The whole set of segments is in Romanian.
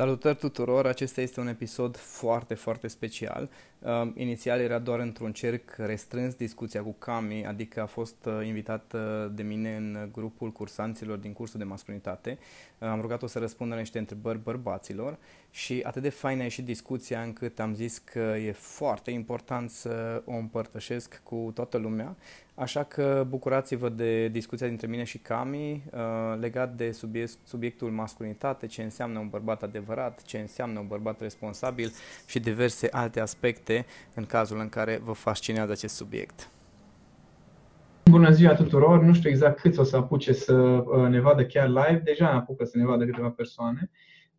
Salutări tuturor! Acesta este un episod foarte, foarte special. Uh, inițial era doar într-un cerc restrâns discuția cu Cami, adică a fost uh, invitat uh, de mine în grupul cursanților din cursul de masculinitate. Uh, am rugat-o să răspundă la niște întrebări bărbaților și atât de faină a ieșit discuția încât am zis că e foarte important să o împărtășesc cu toată lumea. Așa că bucurați-vă de discuția dintre mine și Cami uh, legat de subiect, subiectul masculinitate, ce înseamnă un bărbat adevărat, ce înseamnă un bărbat responsabil și diverse alte aspecte în cazul în care vă fascinează acest subiect. Bună ziua tuturor! Nu știu exact cât o să apuce să uh, ne vadă chiar live, deja ne apucă să ne vadă câteva persoane.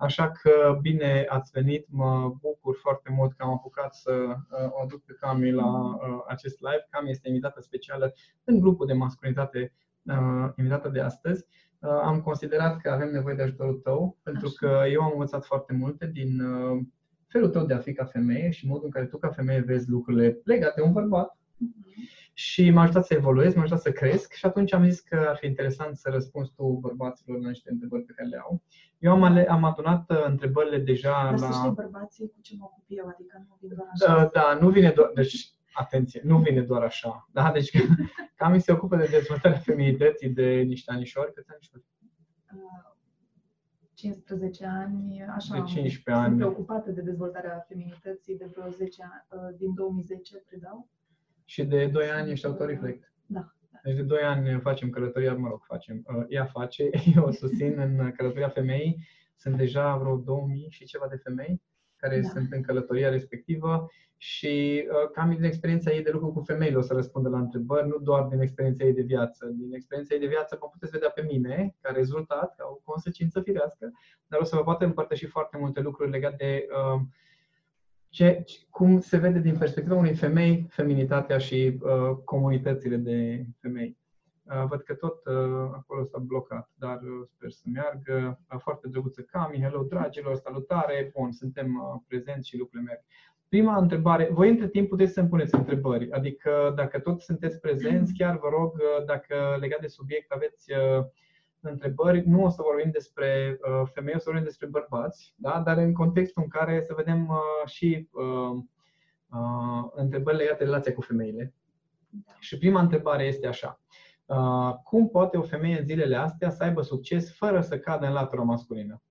Așa că bine ați venit, mă bucur foarte mult că am apucat să uh, o aduc pe Cami la uh, acest live. Cami este invitată specială în grupul de masculinitate uh, invitată de astăzi. Am considerat că avem nevoie de ajutorul tău, pentru că eu am învățat foarte multe din felul tău de a fi ca femeie și modul în care tu ca femeie vezi lucrurile legate de un bărbat. Uh-huh și m-a ajutat să evoluez, m-a ajutat să cresc și atunci am zis că ar fi interesant să răspunzi tu bărbaților la niște întrebări pe care le au. Eu am, ale, am adunat uh, întrebările deja Dar la... Dar să știi bărbații cu ce mă ocup eu, adică nu vine doar așa. Da, da, nu vine doar... Deci, atenție, nu vine doar așa. Da? Deci cam se ocupă de dezvoltarea feminității de niște anișori. Câți anișori? 15 ani, așa, de 15 sunt ani. preocupată de dezvoltarea feminității de vreo 10 ani, uh, din 2010 predau și de 2 ani ești autoreflect. Da. Deci de 2 ani facem călătoria, mă rog, facem. Uh, ea face, eu o susțin în călătoria femeii. Sunt deja vreo 2000 și ceva de femei care da. sunt în călătoria respectivă și uh, cam din experiența ei de lucru cu femeile o să răspundă la întrebări, nu doar din experiența ei de viață. Din experiența ei de viață mă puteți vedea pe mine ca rezultat, ca o consecință firească, dar o să vă poată împărtăși foarte multe lucruri legate de uh, ce, cum se vede din perspectiva unei femei feminitatea și uh, comunitățile de femei. Uh, văd că tot uh, acolo s-a blocat, dar uh, sper să meargă. Uh, foarte drăguță Cami, hello dragilor, salutare, bun, suntem uh, prezenți și lucrurile merg. Prima întrebare, voi între timp puteți să-mi puneți întrebări, adică dacă tot sunteți prezenți, chiar vă rog, uh, dacă legat de subiect aveți uh, întrebări, nu o să vorbim despre uh, femei, o să vorbim despre bărbați, da? dar în contextul în care să vedem uh, și uh, uh, întrebări legate de relația cu femeile. Da. Și prima întrebare este așa. Uh, cum poate o femeie în zilele astea să aibă succes fără să cadă în latura masculină?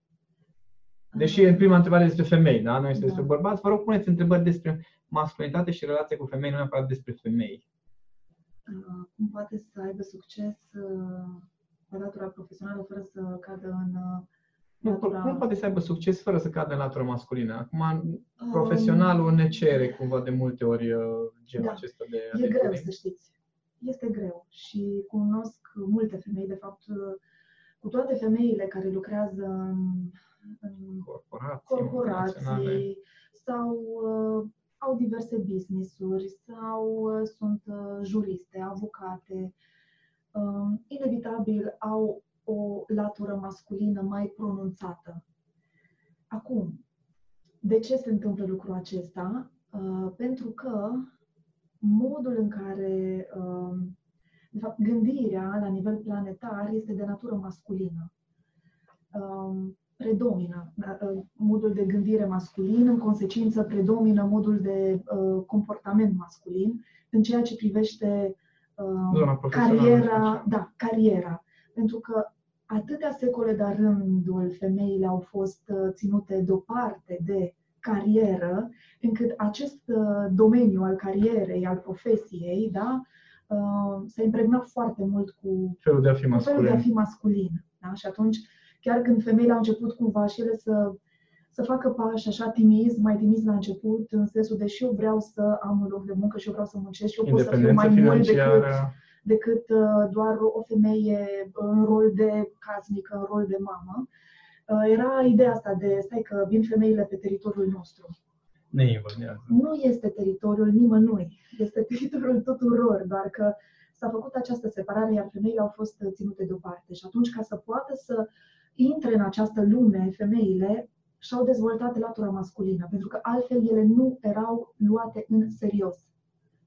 Deși în prima întrebare despre femei, da? nu este da. despre bărbați, vă rog puneți întrebări despre masculinitate și relația cu femei, nu neapărat despre femei. Uh, cum poate să aibă succes uh latura profesională fără să cadă în uh, latura... Cum poate să aibă succes fără să cadă în latura masculină? Acum, um, profesionalul ne cere cumva de multe ori uh, genul da. acesta de E greu, să știți. Este greu și cunosc multe femei, de fapt, uh, cu toate femeile care lucrează în, în corporații, corporații sau uh, au diverse business-uri sau uh, sunt uh, juriste, avocate, uh, inevitabil au o latură masculină mai pronunțată. Acum, de ce se întâmplă lucrul acesta? Uh, pentru că modul în care, uh, de fapt, gândirea la nivel planetar este de natură masculină. Uh, predomină uh, modul de gândire masculin, în consecință predomină modul de uh, comportament masculin în ceea ce privește uh, cariera, da, cariera. Pentru că atâtea secole de rândul femeile au fost uh, ținute deoparte de carieră, încât acest uh, domeniu al carierei, al profesiei, da, uh, s-a impregnat foarte mult cu felul de a fi masculin. Felul de a fi masculin da? Și atunci, chiar când femeile au început cumva și ele să să facă pași așa timizi, mai timizi la început, în sensul de și eu vreau să am un loc de muncă și eu vreau să muncesc și eu pot să fiu mai mult decât, decât uh, doar o femeie în rol de casnică, în rol de mamă. Uh, era ideea asta de, stai că vin femeile pe teritoriul nostru. Ne invadează. Nu este teritoriul nimănui, este teritoriul tuturor, doar că s-a făcut această separare, iar femeile au fost ținute deoparte. Și atunci, ca să poată să intre în această lume, femeile și-au dezvoltat latura masculină, pentru că altfel ele nu erau luate în serios.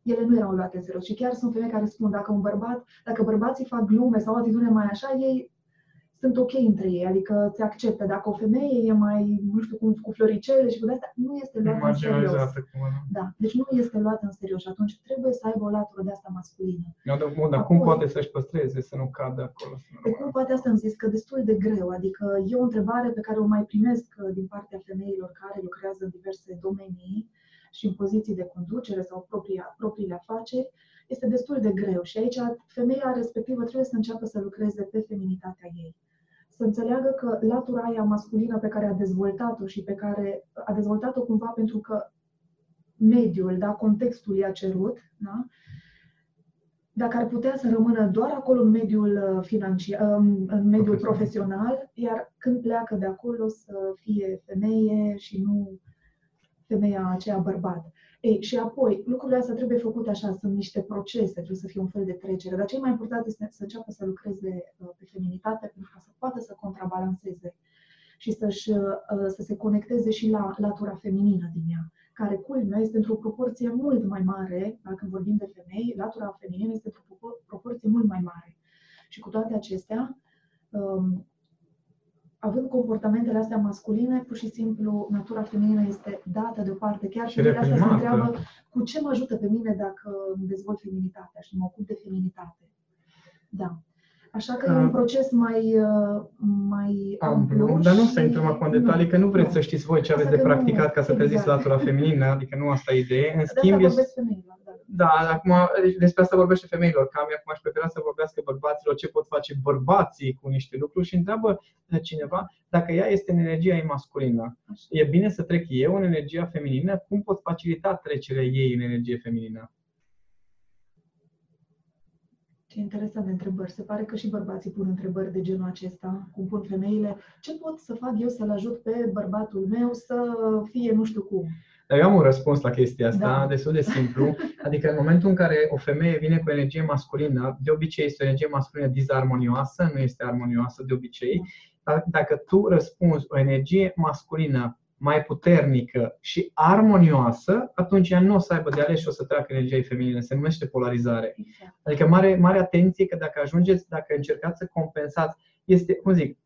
Ele nu erau luate în serios. Și chiar sunt femei care spun, dacă un bărbat, dacă bărbații fac glume sau o atitudine mai așa, ei sunt ok între ei, adică ți acceptă. Dacă o femeie e mai, nu știu cum, cu floricele și cu de nu este luată în serios. Cumva, da, deci nu este luată în serios și atunci trebuie să aibă o latură de asta masculină. Da, dar, bun, dar cum poate să-și păstreze, să nu cadă acolo? Să nu de cum poate asta am zis că destul de greu, adică e o întrebare pe care o mai primesc uh, din partea femeilor care lucrează în diverse domenii și în poziții de conducere sau propria, propriile afaceri, este destul de greu și aici femeia respectivă trebuie să înceapă să lucreze pe feminitatea ei să înțeleagă că latura aia masculină pe care a dezvoltat-o și pe care a dezvoltat-o cumva pentru că mediul, da, contextul i-a cerut, da? dacă ar putea să rămână doar acolo în mediul uh, financiar, um, în mediul profesional, iar când pleacă de acolo să fie femeie și nu femeia aceea bărbat. Ei, și apoi, lucrurile astea trebuie făcute așa, sunt niște procese, trebuie să fie un fel de trecere, dar cel mai important este să înceapă să lucreze uh, pe feminitate pentru ca să poată să contrabalanceze și să-și, uh, să se conecteze și la latura feminină din ea, care, culmea, este într-o proporție mult mai mare, dacă vorbim de femei, latura feminină este într-o proporție mult mai mare. Și cu toate acestea, um, având comportamentele astea masculine, pur și simplu, natura feminină este dată deoparte. Chiar și de asta se întreabă cu ce mă ajută pe mine dacă îmi dezvolt feminitatea și mă ocup de feminitate. Da. Așa că e un proces mai, uh, mai amplu. amplu dar nu să intrăm acum în detalii, că nu vreți nu. să știți voi ce aveți de practicat ca să exact. treziți latura feminină, adică nu asta e idee. În schimb, de asta femeilor, da. Da, acum deci despre asta vorbește femeilor. Cam acum aș prefera să vorbească bărbaților ce pot face bărbații cu niște lucruri și întreabă cineva dacă ea este în energia ei masculină. Așa. E bine să trec eu în energia feminină, cum pot facilita trecerea ei în energie feminină? Ce interesant de întrebări. Se pare că și bărbații pun întrebări de genul acesta, cum pun femeile. Ce pot să fac eu să-l ajut pe bărbatul meu să fie nu știu cum? Dar eu am un răspuns la chestia asta, da. destul de simplu. Adică în momentul în care o femeie vine cu energie masculină, de obicei este o energie masculină disarmonioasă, nu este armonioasă de obicei. Dacă tu răspunzi o energie masculină mai puternică și armonioasă, atunci ea nu o să aibă de ales și o să treacă energia feminină. Se numește polarizare. Exact. Adică mare, mare atenție că dacă ajungeți, dacă încercați să compensați, este, cum zic, uh,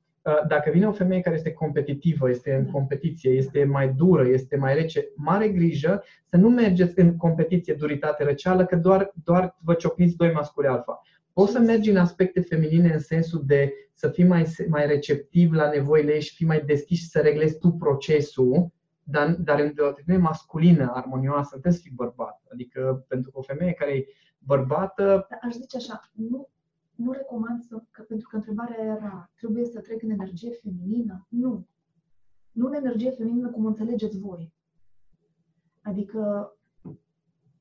dacă vine o femeie care este competitivă, este în competiție, este mai dură, este mai rece, mare grijă să nu mergeți în competiție, duritate, răceală, că doar, doar vă ciocniți doi masculi alfa. Poți să mergi în aspecte feminine în sensul de să fii mai, mai receptiv la nevoile ei și fii mai deschis și să reglezi tu procesul, dar, dar în o atitudine masculină, armonioasă, trebuie să fii bărbat. Adică pentru o femeie care e bărbată... Da, aș zice așa, nu, nu recomand să, că, pentru că întrebarea era, trebuie să trec în energie feminină? Nu. Nu în energie feminină cum înțelegeți voi. Adică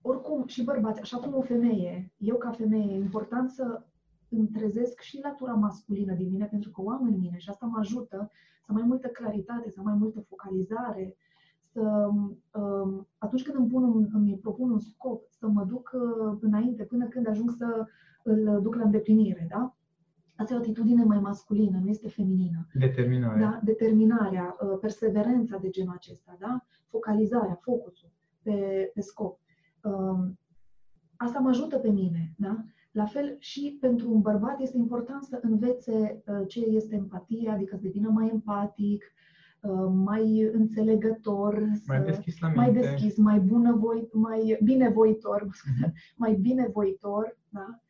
oricum, și bărbați, așa cum o femeie, eu ca femeie, e important să îmi trezesc și latura masculină din mine, pentru că o am în mine și asta mă ajută să mai multă claritate, să mai multă focalizare, să, um, atunci când îmi, pun, îmi propun un scop, să mă duc uh, înainte, până când ajung să îl duc la îndeplinire, da? Asta e o atitudine mai masculină, nu este feminină. Determinarea. Da? Determinarea, uh, perseverența de genul acesta, da? Focalizarea, focusul pe, pe scop. Um, asta mă ajută pe mine, da? La fel și pentru un bărbat este important să învețe uh, ce este empatia, adică să devină mai empatic, uh, mai înțelegător, mai deschis, la minte. mai, deschis mai bunăvoit, mai binevoitor, mm-hmm. mai binevoitor, da?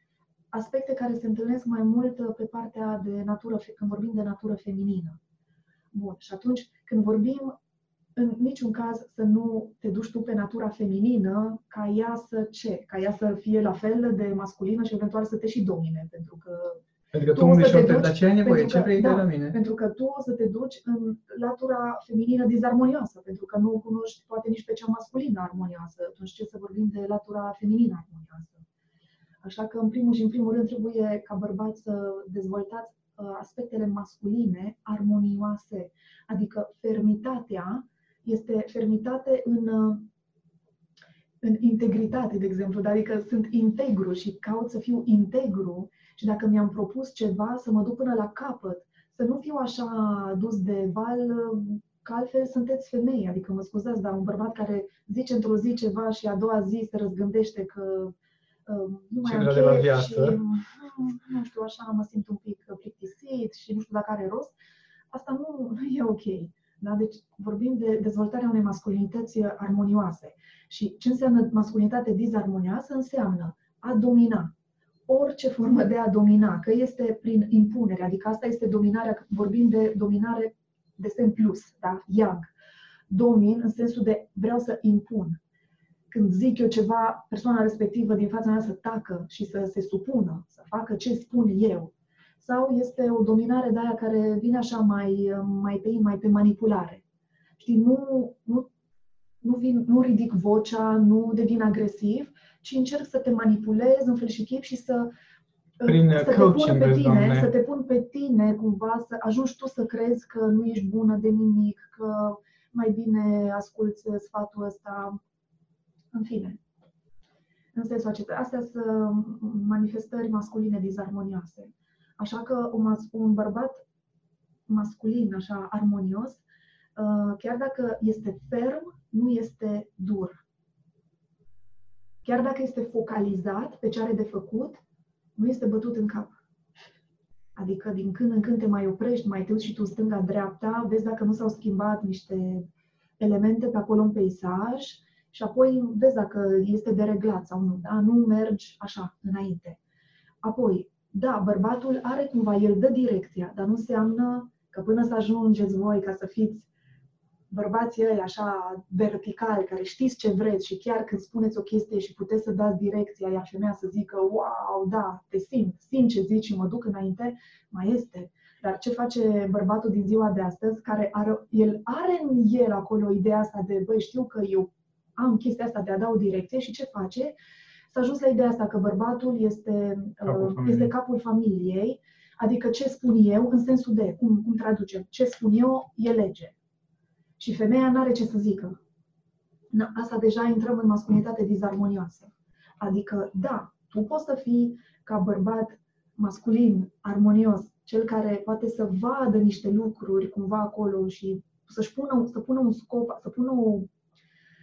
aspecte care se întâlnesc mai mult uh, pe partea de natură, când vorbim de natură feminină. Bun, și atunci când vorbim în niciun caz să nu te duci tu pe natura feminină ca ea să ce? Ca ea să fie la fel de masculină și eventual să te și domine, pentru că pentru că tu, tu o să te duci, dar ce ai nevoie? Ce vrei da, de la mine? Pentru că tu o să te duci în latura feminină dizarmonioasă, pentru că nu cunoști poate nici pe cea masculină armonioasă. Atunci ce să vorbim de latura feminină armonioasă? Așa că, în primul și în primul rând, trebuie ca bărbați să dezvoltați uh, aspectele masculine armonioase, adică fermitatea este fermitate în, în integritate, de exemplu, adică sunt integru și caut să fiu integru și dacă mi-am propus ceva, să mă duc până la capăt, să nu fiu așa dus de val, că altfel sunteți femei, adică mă scuzați, dar un bărbat care zice într-o zi ceva și a doua zi se răzgândește că uh, nu mai Și am de la chef viață. și, mm, nu știu, așa mă simt un pic plictisit și nu știu dacă are rost, asta nu, nu e ok. Da? Deci vorbim de dezvoltarea unei masculinități armonioase. Și ce înseamnă masculinitate disarmonioasă? Înseamnă a domina. Orice formă de a domina, că este prin impunere, adică asta este dominarea, vorbim de dominare de semn plus, da? yang. Domin în sensul de vreau să impun. Când zic eu ceva, persoana respectivă din fața mea să tacă și să se supună, să facă ce spun eu. Sau este o dominare de aia care vine așa mai, mai pe mai pe manipulare. Știi, nu, nu, nu, vin, nu ridic vocea, nu devin agresiv, ci încerc să te manipulez în fel și chip și să Prin să te coaching, pun pe vezi, tine, Doamne. să te pun pe tine cumva, să ajungi tu să crezi că nu ești bună de nimic, că mai bine asculți sfatul ăsta, în fine. În sensul acesta, astea sunt manifestări masculine disarmonioase. Așa că un, mas- un bărbat masculin, așa, armonios, uh, chiar dacă este ferm, nu este dur. Chiar dacă este focalizat pe ce are de făcut, nu este bătut în cap. Adică din când în când te mai oprești, mai te uiți și tu în stânga-dreapta, vezi dacă nu s-au schimbat niște elemente pe acolo în peisaj și apoi vezi dacă este dereglat sau nu, da? Nu mergi așa, înainte. Apoi, da, bărbatul are cumva, el dă direcția, dar nu înseamnă că până să ajungeți voi ca să fiți bărbații ăia așa verticali, care știți ce vreți și chiar când spuneți o chestie și puteți să dați direcția, iar femeia să zică, wow, da, te simt, simt ce zici și mă duc înainte, mai este. Dar ce face bărbatul din ziua de astăzi, care are, el are în el acolo ideea asta de, băi, știu că eu am chestia asta de a da o direcție și ce face? S-a ajuns la ideea asta că bărbatul este, Capul uh, familiei. este capul familiei, adică ce spun eu, în sensul de, cum, cum traducem, ce spun eu e lege. Și femeia nu are ce să zică. Na, asta deja intrăm în masculinitate disarmonioasă. Adică, da, tu poți să fii ca bărbat masculin, armonios, cel care poate să vadă niște lucruri cumva acolo și să-și pună, să pună un scop, să pună o,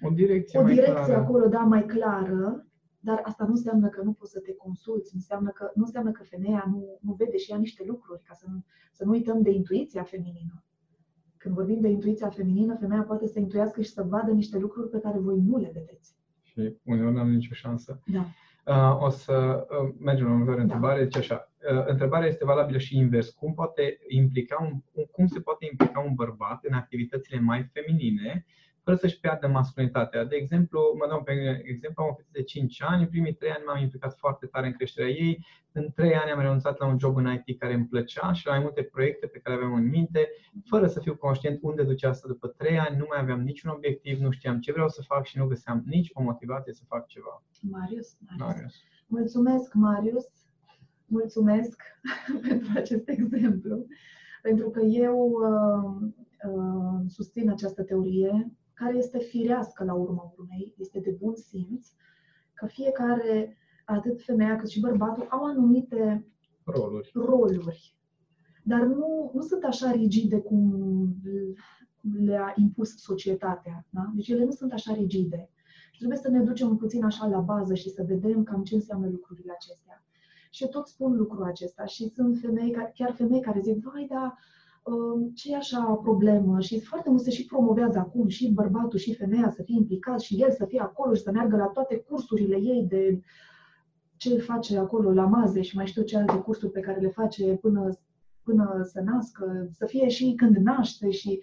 O direcție o mai direcție clară. acolo, da, mai clară, dar asta nu înseamnă că nu poți să te consulți, înseamnă că, nu înseamnă că femeia nu, nu vede și ea niște lucruri, ca să nu, să nu uităm de intuiția feminină. Când vorbim de intuiția feminină, femeia poate să intuiască și să vadă niște lucruri pe care voi nu le vedeți. Și uneori n-am nicio șansă. Da. Uh, o să uh, mergem la următoarea Da. întrebare. Deci așa, uh, întrebarea este valabilă și invers. Cum, poate implica un, cum se poate implica un bărbat în activitățile mai feminine fără să-și piardă masculinitatea? De exemplu, mă dau pe exemplu, am o fetiță de 5 ani, în primii 3 ani m-am implicat foarte tare în creșterea ei, în 3 ani am renunțat la un job în IT care îmi plăcea și la mai multe proiecte pe care le aveam în minte, fără să fiu conștient unde duce asta după 3 ani, nu mai aveam niciun obiectiv, nu știam ce vreau să fac și nu găseam nici o motivație să fac ceva. Marius? Marius. Marius. Mulțumesc, Marius. Mulțumesc pentru acest exemplu. Pentru că eu uh, uh, susțin această teorie, care este firească la urma urmei, este de bun simț, că fiecare, atât femeia cât și bărbatul, au anumite Roluri. roluri, dar nu, nu sunt așa rigide cum, cum le-a impus societatea. Da? Deci ele nu sunt așa rigide. Și trebuie să ne ducem puțin așa la bază și să vedem cam ce înseamnă lucrurile acestea. Și eu tot spun lucrul acesta și sunt femei, ca- chiar femei care zic, vai, da, ce e așa problemă? Și foarte mult se și promovează acum și bărbatul și femeia să fie implicați și el să fie acolo și să meargă la toate cursurile ei de ce face acolo la maze și mai știu ce alte cursuri pe care le face până, până să nască, să fie și când naște și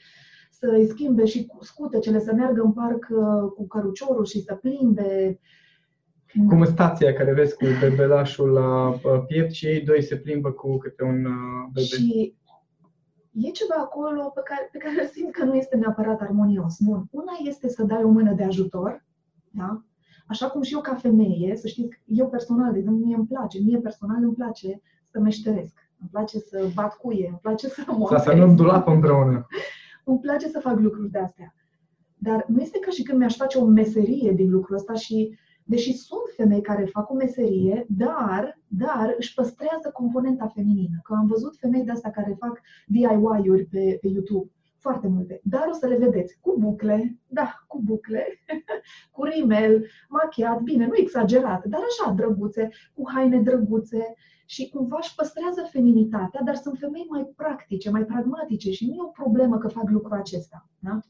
să îi schimbe și cu scutecele, să meargă în parc uh, cu căruciorul și să plimbe. Cum în stația care vezi cu bebelașul la uh, piept și ei doi se plimbă cu câte un uh, bebe. Și e ceva acolo pe care, pe care simt că nu este neapărat armonios. Bun, una este să dai o mână de ajutor, da? Așa cum și eu ca femeie, să știți, că eu personal, de exemplu, mie îmi place, mie personal îmi place să meșteresc. Îmi place să bat cuie, îmi place să Să montez. să nu dulap împreună. Îmi place să fac lucruri de astea. Dar nu este ca și când mi-aș face o meserie din lucrul ăsta și, deși sunt femei care fac o meserie, dar, dar își păstrează componenta feminină. Că am văzut femei de astea care fac DIY-uri pe, pe YouTube. foarte multe, dar o să le vedeți cu bucle, da, cu bucle, cu rimel, machiat, bine, nu exagerat, dar așa drăguțe, cu haine drăguțe și cumva își păstrează feminitatea, dar sunt femei mai practice, mai pragmatice și nu e o problemă că fac lucrul acesta. Da?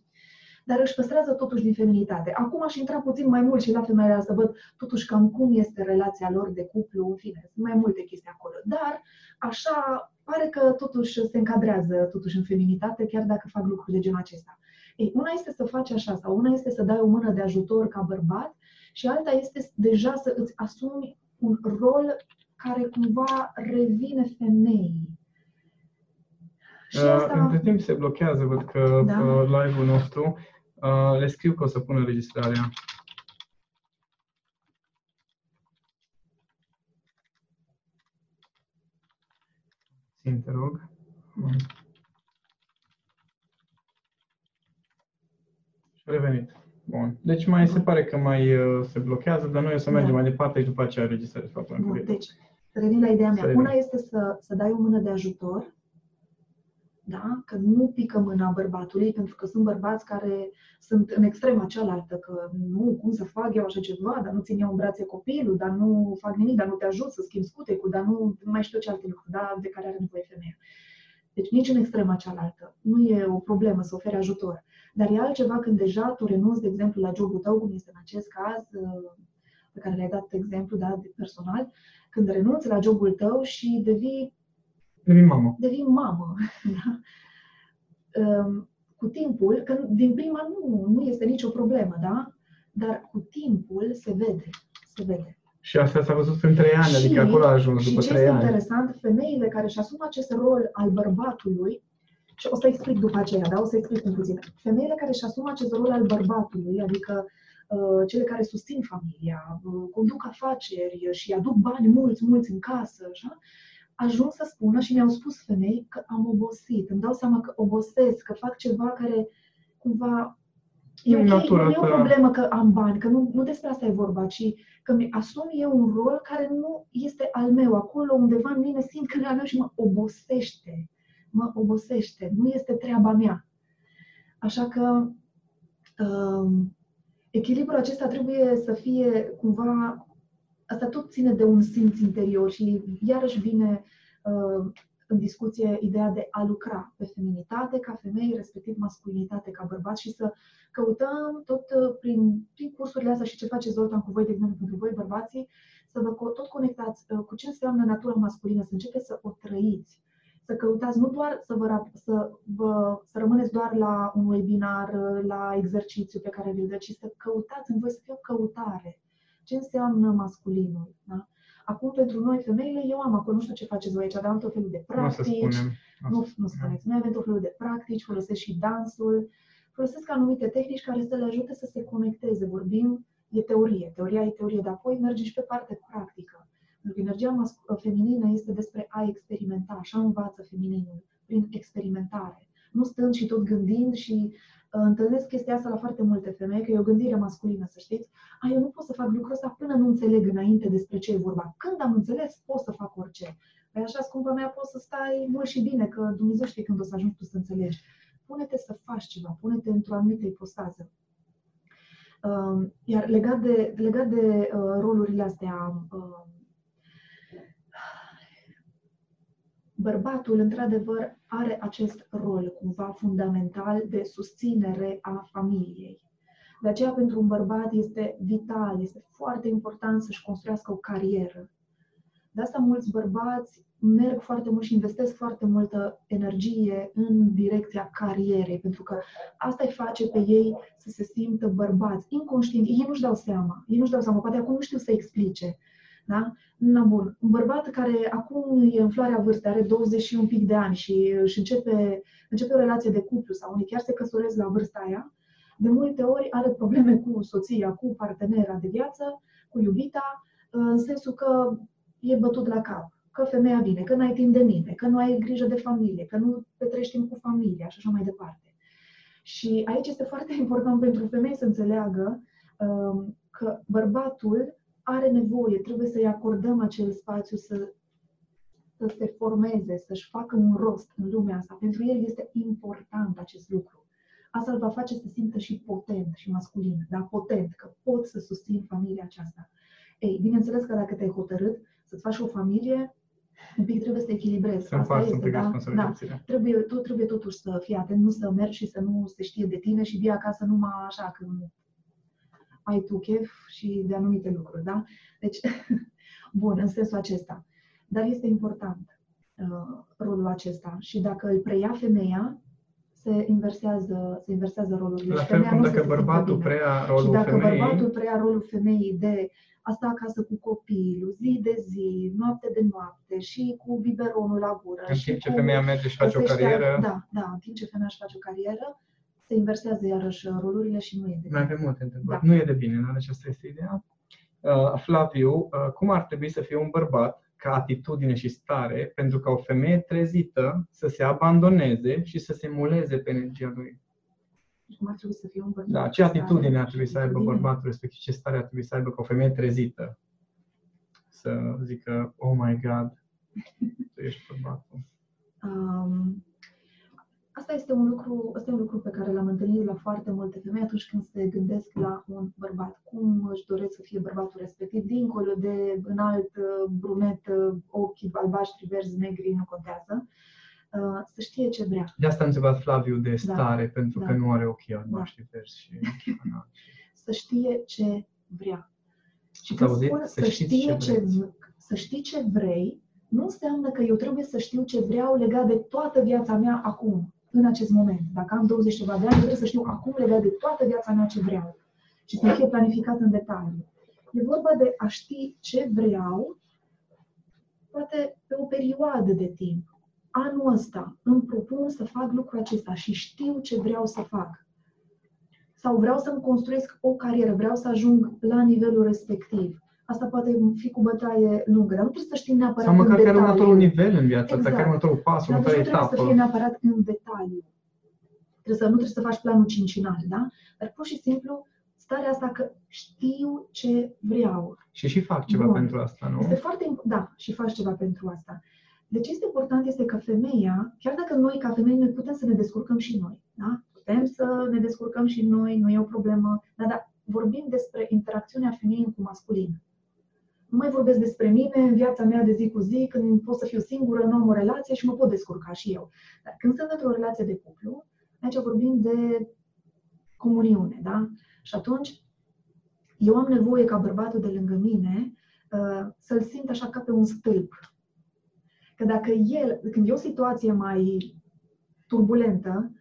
Dar își păstrează totuși din feminitate. Acum aș intra puțin mai mult și la femeile să văd totuși cam cum este relația lor de cuplu, în fine, sunt mai multe chestii acolo. Dar așa pare că totuși se încadrează totuși în feminitate, chiar dacă fac lucruri de genul acesta. Ei, una este să faci așa sau una este să dai o mână de ajutor ca bărbat și alta este deja să îți asumi un rol care cumva revine femeii. Și uh, asta... Între timp se blochează, văd că da. uh, live-ul nostru Uh, le scriu că o să pun înregistrarea. Țin, te rog. Și a revenit. Bun. Deci mai se pare că mai uh, se blochează, dar noi o să mergem da. mai departe și după aceea registrare faptul Bun, Deci, revin la ideea mea. Una este să, să dai o mână de ajutor da? că nu pică mâna bărbatului, pentru că sunt bărbați care sunt în extrema cealaltă, că nu, cum să fac eu așa ceva, dar nu țin eu în brațe copilul, dar nu fac nimic, dar nu te ajut să schimbi scutecul, dar nu mai știu ce alte lucruri da? de care are nevoie femeia. Deci nici în extrema cealaltă. Nu e o problemă să oferi ajutor. Dar e altceva când deja tu renunți, de exemplu, la jobul tău, cum este în acest caz, uh, pe care le-ai dat exemplu, da, de personal, când renunți la jobul tău și devii Devin mamă. Devin mamă. Da? Ehm, cu timpul, că din prima nu, nu este nicio problemă, da? Dar cu timpul se vede. Se vede. Și asta s-a văzut în trei ani, și, adică acolo a ajuns după trei ani. Și ce interesant, femeile care își asumă acest rol al bărbatului, și o să explic după aceea, da? O să explic în puțin. Femeile care își asumă acest rol al bărbatului, adică uh, cele care susțin familia, uh, conduc afaceri și aduc bani mulți, mulți în casă, așa, ajung să spună și mi-au spus femei că am obosit. Îmi dau seama că obosesc, că fac ceva care cumva E ok, nu e o problemă că am bani, că nu, nu despre asta e vorba, ci că mi asum eu un rol care nu este al meu. Acolo undeva în mine simt că nu e al meu și mă obosește. Mă obosește. Nu este treaba mea. Așa că um, echilibrul acesta trebuie să fie cumva asta tot ține de un simț interior și iarăși vine uh, în discuție ideea de a lucra pe feminitate ca femei, respectiv masculinitate ca bărbat și să căutăm tot uh, prin, prin cursurile astea și ce face Zoltan cu voi, de exemplu, pentru voi bărbații, să vă tot conectați uh, cu ce înseamnă natura masculină, să începeți să o trăiți, să căutați nu doar să, vă, să, vă, să rămâneți doar la un webinar, uh, la exercițiu pe care vi-l dă, ci să căutați în voi să fie o căutare ce înseamnă masculinul. Da? Acum, pentru noi, femeile, eu am acolo, nu știu ce faceți voi aici, dar am tot felul de practici. Nu, spunem. nu, nu spuneți. Noi avem tot felul de practici, folosesc și dansul, folosesc anumite tehnici care să le ajute să se conecteze. Vorbim, e teorie, teoria e teorie, dar apoi merge și pe parte practică. Pentru că energia feminină este despre a experimenta, așa învață femininul, prin experimentare. Nu stând și tot gândind și întâlnesc chestia asta la foarte multe femei, că e o gândire masculină, să știți. A, eu nu pot să fac lucrul ăsta până nu înțeleg înainte despre ce e vorba. Când am înțeles, pot să fac orice. Păi așa, scumpa mea, poți să stai mult și bine, că Dumnezeu știe când o să ajungi tu să înțelegi. Pune-te să faci ceva, pune-te într-o anumită ipostază. Um, iar legat de, legat de uh, rolurile astea uh, bărbatul, într-adevăr, are acest rol cumva fundamental de susținere a familiei. De aceea, pentru un bărbat este vital, este foarte important să-și construiască o carieră. De asta mulți bărbați merg foarte mult și investesc foarte multă energie în direcția carierei, pentru că asta îi face pe ei să se simtă bărbați, inconștient. Ei nu-și dau seama, ei nu-și dau seama, poate acum nu știu să explice, da? No, bun. Un bărbat care acum e în floarea vârstei, are 20 și un pic de ani și își începe, începe o relație de cuplu sau unii chiar se căsătoresc la vârsta aia, de multe ori are probleme cu soția, cu partenera de viață, cu iubita, în sensul că e bătut la cap, că femeia vine, că n-ai timp de mine, că nu ai grijă de familie, că nu petrești timp cu familia și așa mai departe. Și aici este foarte important pentru femei să înțeleagă um, că bărbatul are nevoie, trebuie să-i acordăm acel spațiu să să se formeze, să-și facă un rost în lumea asta. Pentru el este important acest lucru. Asta îl va face să se simtă și potent și masculin, dar potent, că pot să susțin familia aceasta. Ei, bineînțeles că dacă te-ai hotărât să-ți faci o familie, un pic trebuie să te echilibrezi. Să Asta este, da? da. Trebuie, tu trebuie totuși să fii atent, nu să mergi și să nu se știe de tine și vii acasă numai așa când ai tu chef și de anumite lucruri, da? Deci, bun, în sensul acesta. Dar este important uh, rolul acesta și dacă îl preia femeia, se inversează, se inversează rolurile. La fel cum dacă bărbatul preia rolul și dacă femeii... bărbatul preia rolul femeii de a sta acasă cu copilul, zi de zi, noapte de noapte și cu biberonul la gură. În timp ce femeia merge și face o carieră. Da, da, în timp ce femeia își face o carieră, se inversează iarăși rolurile și nu e de bine. Mai avem multe întrebări. Da. Nu e de bine, nu? Aceasta este ideea. Uh, Flaviu, uh, cum ar trebui să fie un bărbat ca atitudine și stare pentru ca o femeie trezită să se abandoneze și să se muleze pe energia lui. Cum ar trebui să fie un bărbat? Da, ce atitudine ar trebui să aibă bărbatul respectiv, ce stare ar trebui să aibă ca o femeie trezită. Să zică, oh my God, tu ești bărbatul. Um, Asta este un lucru, asta e un lucru pe care l-am întâlnit la foarte multe femei atunci când se gândesc la un bărbat. Cum își doresc să fie bărbatul respectiv, dincolo de înalt, brunet, ochi albaștri, verzi, negri, nu contează. Uh, să știe ce vrea. De asta am întrebat Flaviu de da. stare, da, pentru da. că nu are ochii albaștri, da. verzi și Să știe ce vrea. Și când spun să, să știe ce, să știi ce vrei, nu înseamnă că eu trebuie să știu ce vreau legat de toată viața mea acum în acest moment. Dacă am 20 ceva de ani, trebuie să știu acum legat de toată viața mea ce vreau și să fie planificat în detaliu. E vorba de a ști ce vreau, poate pe o perioadă de timp. Anul ăsta îmi propun să fac lucrul acesta și știu ce vreau să fac. Sau vreau să-mi construiesc o carieră, vreau să ajung la nivelul respectiv Asta poate fi cu bătaie lungă, dar nu trebuie să știm neapărat Sau măcar care următorul nivel în viață, exact. care următorul pas, dar următoarea etapă. Nu trebuie să fie neapărat în detaliu. Trebuie să, nu trebuie să faci planul cincinal, da? Dar pur și simplu starea asta că știu ce vreau. Și și fac ceva Bun. pentru asta, nu? Este foarte Da, și faci ceva pentru asta. Deci este important este că femeia, chiar dacă noi ca femei noi putem să ne descurcăm și noi, da? Putem să ne descurcăm și noi, nu e o problemă, da, dar vorbim despre interacțiunea femeii cu masculin. Nu mai vorbesc despre mine în viața mea de zi cu zi, când pot să fiu singură, nu am o relație și mă pot descurca și eu. Dar când sunt într-o relație de cuplu, aici vorbim de comuniune, da? Și atunci eu am nevoie ca bărbatul de lângă mine uh, să-l simt așa ca pe un stâlp. Că dacă el, când e o situație mai turbulentă,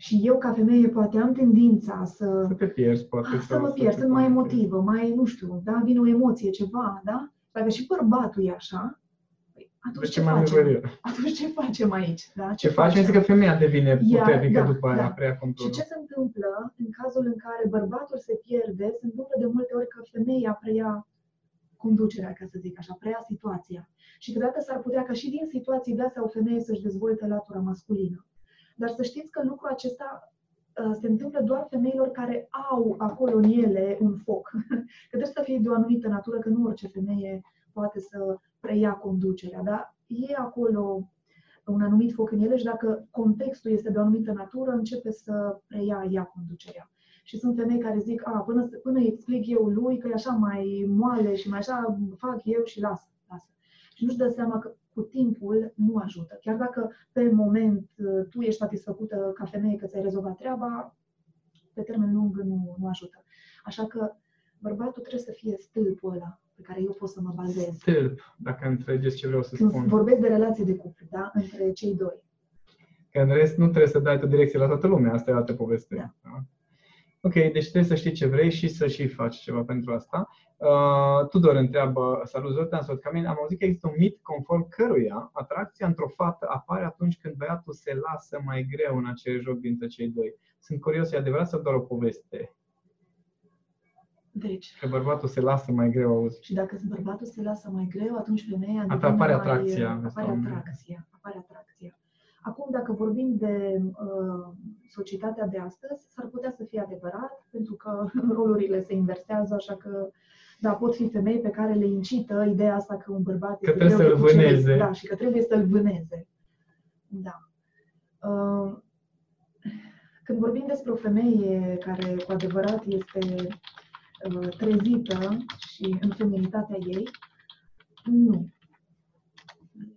și eu, ca femeie, poate am tendința să... Să te pierzi, poate. Ah, să mă pierd, sunt mai emotivă, mai, nu știu, da, vine o emoție, ceva, da? Dacă și bărbatul e așa, păi, atunci ce, ce facem? Atunci ce facem aici? Da? Ce, ce facem? Este că femeia devine puternică da, după aia, da. prea controlul. Și ce se întâmplă în cazul în care bărbatul se pierde? Se întâmplă de multe ori că femeia preia conducerea, ca să zic așa, preia situația. Și câteodată s-ar putea ca și din situații de astea o femeie să-și dezvolte latura masculină. Dar să știți că lucrul acesta uh, se întâmplă doar femeilor care au acolo în ele un foc. Că trebuie să fie de o anumită natură, că nu orice femeie poate să preia conducerea, dar e acolo un anumit foc în ele și dacă contextul este de o anumită natură, începe să preia ea conducerea. Și sunt femei care zic, a, până, până îi explic eu lui că e așa mai moale și mai așa fac eu și lasă, lasă. Și nu-și dă seama că cu timpul nu ajută. Chiar dacă pe moment uh, tu ești satisfăcută ca femeie că ți-ai rezolvat treaba, pe termen lung nu, nu ajută. Așa că bărbatul trebuie să fie stâlpul ăla pe care eu pot să mă bazez. Stâlp, dacă înțelegeți ce vreau să Când spun. vorbesc de relație de cuplu, da? Între cei doi. Că în rest nu trebuie să dai o direcție la toată lumea, asta e altă poveste. Da. Da? Ok, deci trebuie să știi ce vrei și să și faci ceva pentru asta. Uh, Tudor întreabă, salut Zoltan, salut Camin, am auzit că există un mit conform căruia atracția într-o fată apare atunci când băiatul se lasă mai greu în acel joc dintre cei doi. Sunt curios, e adevărat sau doar o poveste? Deci. Că bărbatul se lasă mai greu, auzi. Și dacă bărbatul se lasă mai greu, atunci femeia apare mai, atracția. Apare atracția. Apare atracția. Acum, dacă vorbim de uh, societatea de astăzi, s-ar putea să fie adevărat, pentru că rolurile se inversează, așa că Da, pot fi femei pe care le incită ideea asta că un bărbat că trebuie să-l vâneze. Da, și că trebuie să-l vâneze. Da. Uh, când vorbim despre o femeie care cu adevărat este uh, trezită și în feminitatea ei, nu.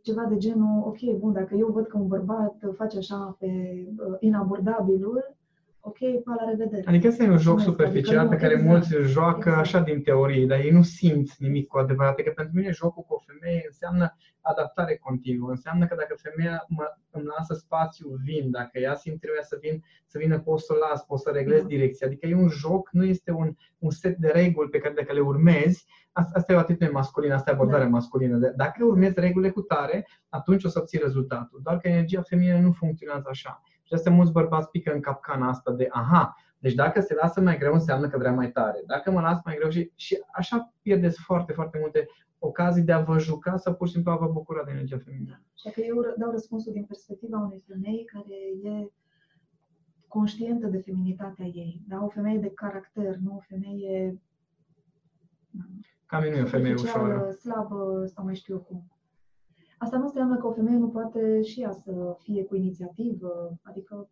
Ceva de genul, ok, bun, dacă eu văd că un bărbat face așa pe uh, inabordabilul, ok, pa, la revedere. Adică ăsta e un joc superficial adică pe care exact, mulți îl joacă exact. așa din teorie, dar ei nu simt nimic cu adevărat. Adică pentru mine jocul cu o femeie înseamnă adaptare continuă. Înseamnă că dacă femeia mă, îmi lasă spațiu, vin. Dacă ea simte nevoia să vin, să vină, pot să o las, pot să reglez da. direcția. Adică e un joc, nu este un, un set de reguli pe care dacă le urmezi, asta, asta e o atitudine masculină, asta e abordarea da. masculină. Dacă urmezi regulile cu tare, atunci o să obții rezultatul. Doar că energia feminină nu funcționează așa. Și asta mulți bărbați pică în capcana asta de, aha, deci dacă se lasă mai greu înseamnă că vrea mai tare. Dacă mă las mai greu și, și așa pierdeți foarte, foarte multe ocazii de a vă juca sau pur și simplu a vă bucura de energia feminină. Și că eu dau răspunsul din perspectiva unei femei care e conștientă de feminitatea ei. Da? O femeie de caracter, nu o femeie... Cam nu e o femeie ușoară. Slabă sau mai știu eu cum. Asta nu înseamnă că o femeie nu poate și ea să fie cu inițiativă, adică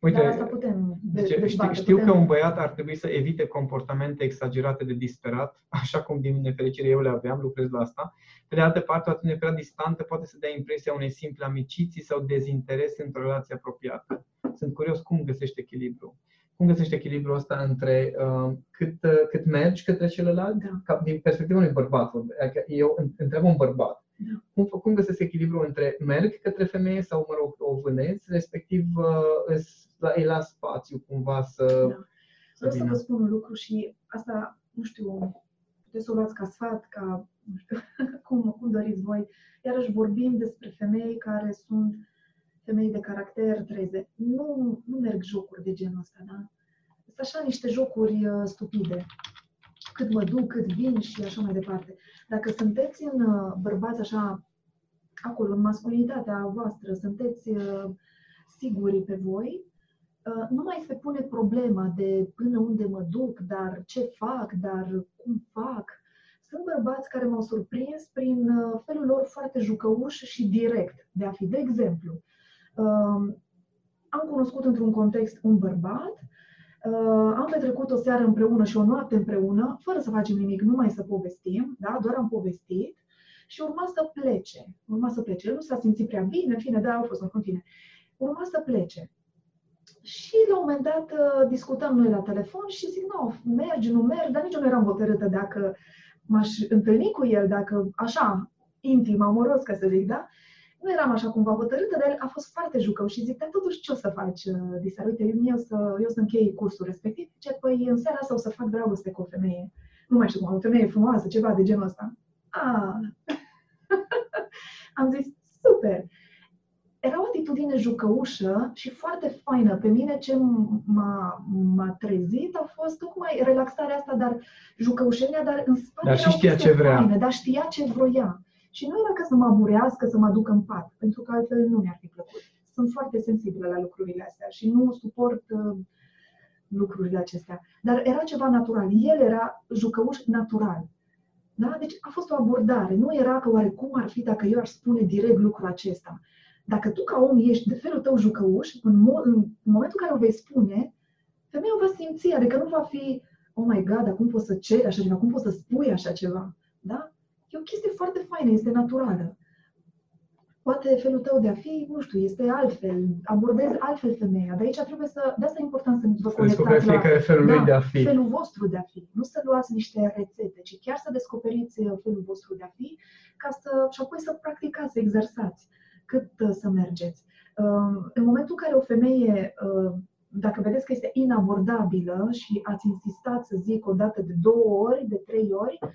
Uite, dar asta putem deci, știu, știu putem... că un băiat ar trebui să evite comportamente exagerate de disperat, așa cum din nefericire eu le aveam, lucrez la asta. Pe de altă parte, o atitudine prea distantă poate să dea impresia unei simple amiciții sau dezinteres într-o relație apropiată. Sunt curios cum găsești echilibru. Cum găsești echilibrul ăsta între uh, cât, uh, cât mergi către celălalt, da. ca, din perspectiva unui bărbat. Adică eu întreb un bărbat, da. Cum, cum găsesc echilibru între merg către femeie sau, mă rog, o vânez, respectiv uh, îi las spațiu cumva să... Da. Vreau să vă spun un lucru și asta, nu știu, puteți să o luați ca sfat, ca, nu știu, cum, cum doriți voi. Iarăși vorbim despre femei care sunt femei de caracter treze. Nu, nu merg jocuri de genul ăsta, da? Sunt așa niște jocuri uh, stupide cât mă duc, cât vin și așa mai departe. Dacă sunteți în uh, bărbați așa, acolo, în masculinitatea voastră, sunteți uh, siguri pe voi, uh, nu mai se pune problema de până unde mă duc, dar ce fac, dar cum fac. Sunt bărbați care m-au surprins prin felul lor foarte jucăuș și direct de a fi. De exemplu, am cunoscut într-un context un bărbat Uh, am petrecut o seară împreună și o noapte împreună, fără să facem nimic, numai să povestim, da? doar am povestit și urma să plece. Urma să plece. El nu s-a simțit prea bine, în fine, da, au fost, în fine. Urma să plece. Și la un moment dat uh, discutăm noi la telefon și zic, nu, mergi, nu mergi, dar nici eu nu eram hotărâtă dacă m-aș întâlni cu el, dacă așa, intim, amoros, ca să zic, da? Nu eram așa cumva hotărâtă, dar a fost foarte jucău și zic, dar totuși ce o să faci, uh, diseară? Uite, eu, să, eu să închei cursul respectiv, ce păi în seara asta o să fac dragoste cu o femeie. Nu mai știu cum, o femeie frumoasă, ceva de genul ăsta. Ah. Am zis, super! Era o atitudine jucăușă și foarte faină. Pe mine ce m-a, m-a trezit a fost tocmai relaxarea asta, dar jucăușenia, dar în spate dar și știa ce vrea. Faină, dar știa ce vroia. Și nu era ca să mă aburească, să mă aducă în pat, pentru că altfel nu mi-ar fi plăcut. Sunt foarte sensibilă la lucrurile astea și nu suport uh, lucrurile acestea. Dar era ceva natural. El era jucăuș natural. Da? Deci a fost o abordare. Nu era că oare cum ar fi dacă eu aș spune direct lucrul acesta. Dacă tu ca om ești de felul tău jucăuș, în, mo- în momentul în care o vei spune, femeia o va simți, adică nu va fi, oh my god, dar cum poți să ceri așa ceva, cum poți să spui așa ceva. Da? E o chestie foarte faină, este naturală. Poate felul tău de a fi, nu știu, este altfel, abordezi altfel femeia. De aici trebuie să, de asta e important să vă conectați la felul da, lui de a fi. felul vostru de a fi. Nu să luați niște rețete, ci chiar să descoperiți uh, felul vostru de a fi ca să, și apoi să practicați, să exersați cât uh, să mergeți. Um, în momentul în care o femeie uh, dacă vedeți că este inabordabilă și ați insistat să zic o dată de două ori, de trei ori, Uh,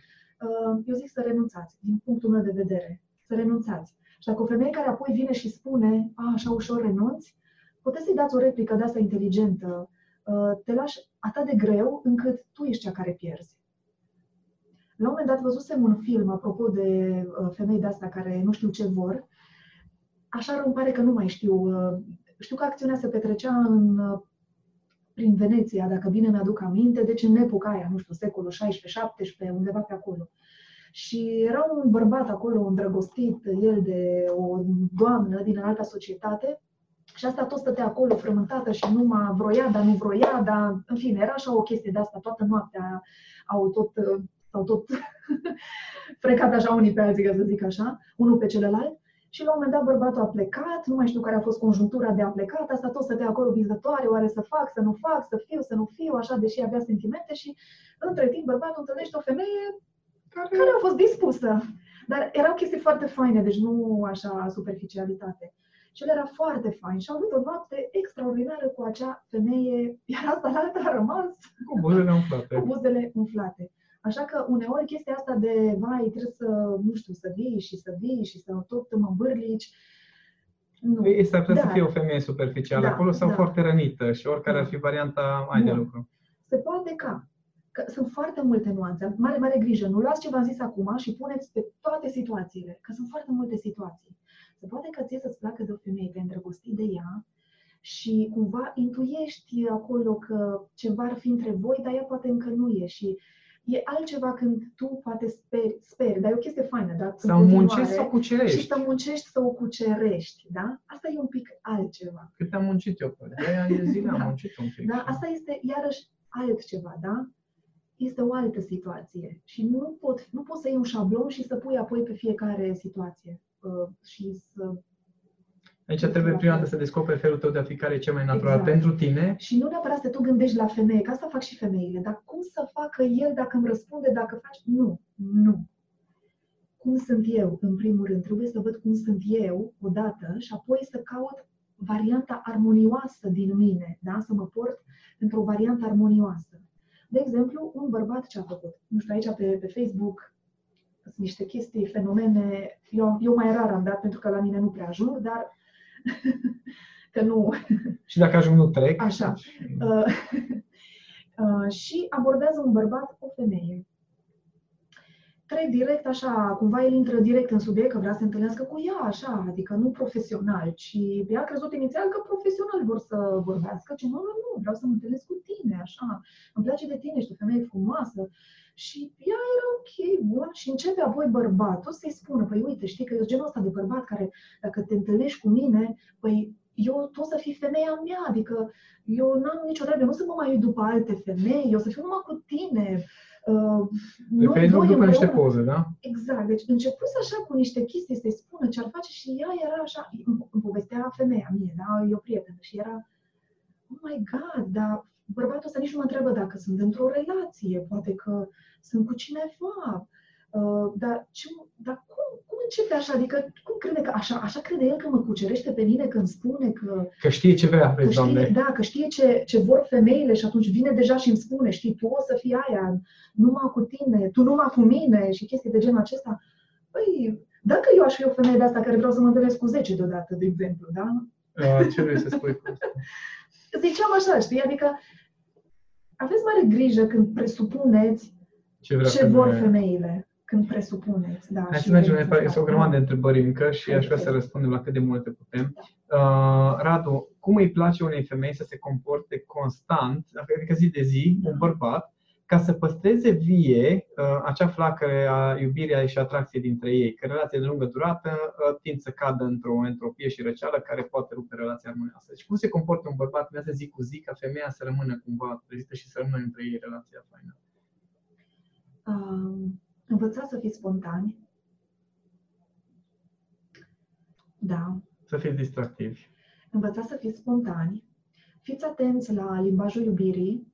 eu zic să renunțați, din punctul meu de vedere, să renunțați. Și dacă o femeie care apoi vine și spune, a, așa ușor renunți, puteți să-i dați o replică de asta inteligentă, uh, te lași atât de greu încât tu ești cea care pierzi. La un moment dat văzusem un film, apropo de uh, femei de asta care nu știu ce vor, așa îmi pare că nu mai știu. Știu că acțiunea se petrecea în prin Veneția, dacă bine mi-aduc aminte, deci în epoca aia, nu știu, secolul 16-17, undeva pe acolo. Și era un bărbat acolo îndrăgostit, el de o doamnă din alta societate, și asta tot stătea acolo frământată și nu mă vroia, dar nu vroia, dar în fine, era așa o chestie de asta, toată noaptea au tot, au tot frecat așa unii pe alții, ca să zic așa, unul pe celălalt. Și la un moment dat bărbatul a plecat, nu mai știu care a fost conjunctura de a plecat, asta tot stătea acolo vizătoare, oare să fac, să nu fac, să fiu, să nu fiu, așa, deși avea sentimente și între timp bărbatul întâlnește o femeie care, care a fost dispusă. Dar erau chestii foarte faine, deci nu așa superficialitate. Și el era foarte fain și a avut o noapte extraordinară cu acea femeie, iar asta la alta a rămas cu buzele umflate. Cu buzele umflate. Așa că uneori chestia asta de, vai, trebuie să, nu știu, să vii și să vii și să tot mă bârlici, nu. Ei s-ar putea da. să fie o femeie superficială da, acolo sau da. foarte rănită și oricare da. ar fi varianta mai de lucru. Se poate ca. Că sunt foarte multe nuanțe. Mare, mare grijă. Nu luați ce v-am zis acum și puneți pe toate situațiile. Că sunt foarte multe situații. Se poate ca ție să-ți placă de o femeie, te îndrăgosti de ea și cumva intuiești acolo că ceva ar fi între voi, dar ea poate încă nu e. Și E altceva când tu poate speri, speri dar e o chestie faină, da? Sau muncești sau cucerești. Și să muncești să o cucerești, da? Asta e un pic altceva. Cât am muncit eu pe de de zile da. am muncit un pic. Da, asta este iarăși altceva, da? Este o altă situație și nu, pot, nu poți să iei un șablon și să pui apoi pe fiecare situație uh, și să Aici trebuie prima dată să descoperi felul tău de a fi care e cel mai natural exact. pentru tine. Și nu neapărat să tu gândești la femeie, că asta fac și femeile, dar cum să facă el dacă îmi răspunde, dacă faci... Nu, nu. Cum sunt eu, în primul rând, trebuie să văd cum sunt eu odată și apoi să caut varianta armonioasă din mine, da? să mă port într-o variantă armonioasă. De exemplu, un bărbat ce a făcut? Nu știu, aici pe, pe Facebook sunt niște chestii, fenomene, eu, eu mai rar am dat pentru că la mine nu prea ajung, dar că nu... Și dacă ajung nu trec. Așa. Uh, uh, și abordează un bărbat o femeie. Trec direct așa, cumva el intră direct în subiect că vrea să se întâlnească cu ea, așa, adică nu profesional, ci ea a crezut inițial că profesional vor să vorbească, ci nu, nu, nu, vreau să mă întâlnesc cu tine, așa, îmi place de tine, ești o femeie frumoasă. Și ea era ok, bun, și începe apoi bărbatul să-i spună, păi uite, știi că eu genul ăsta de bărbat care, dacă te întâlnești cu mine, păi eu tot să fii femeia mea, adică eu n-am nicio treabă, nu să mă mai uit după alte femei, eu să fiu numai cu tine. Uh, de noi, Facebook după niște poze, da? Exact, deci începuse așa cu niște chestii să-i spună ce ar face și ea era așa, îmi povestea femeia mie, da, e o prietenă și era, oh my god, dar bărbatul ăsta nici nu mă întreabă dacă sunt într-o relație, poate că sunt cu cineva. Uh, dar, ce, dar cum, cum începe așa? Adică cum crede că așa, așa crede el că mă cucerește pe mine când spune că... Că știe ce vrea, că știe, Da, că știe ce, ce vor femeile și atunci vine deja și îmi spune, știi, tu o să fii aia, numai cu tine, tu numai cu mine și chestii de genul acesta. Păi, dacă eu aș fi o femeie de asta care vreau să mă întâlnesc cu 10 deodată, de exemplu, da? Uh, ce vrei să spui cu asta? Ziceam așa, știi? Adică aveți mare grijă când presupuneți ce, vrea ce vor femeile. Când presupuneți, da. Hai să mergem mai departe. Este o grămadă de întrebări încă și aș vrea să răspundem la cât de multe putem. Uh, Radu, cum îi place unei femei să se comporte constant, adică zi de zi, un bărbat, ca să păstreze vie uh, acea flacără a iubirii și atracției dintre ei. Că relația de lungă durată uh, tind să cadă într-o entropie și răceală care poate rupe relația armonioasă. Deci cum se comportă un bărbat viața zi cu zi ca femeia să rămână cumva trezită și să rămână între ei relația faină? Um, învăța să fiți spontani. Da. Să fiți distractivi. Învăța să fiți spontani. Fiți atenți la limbajul iubirii,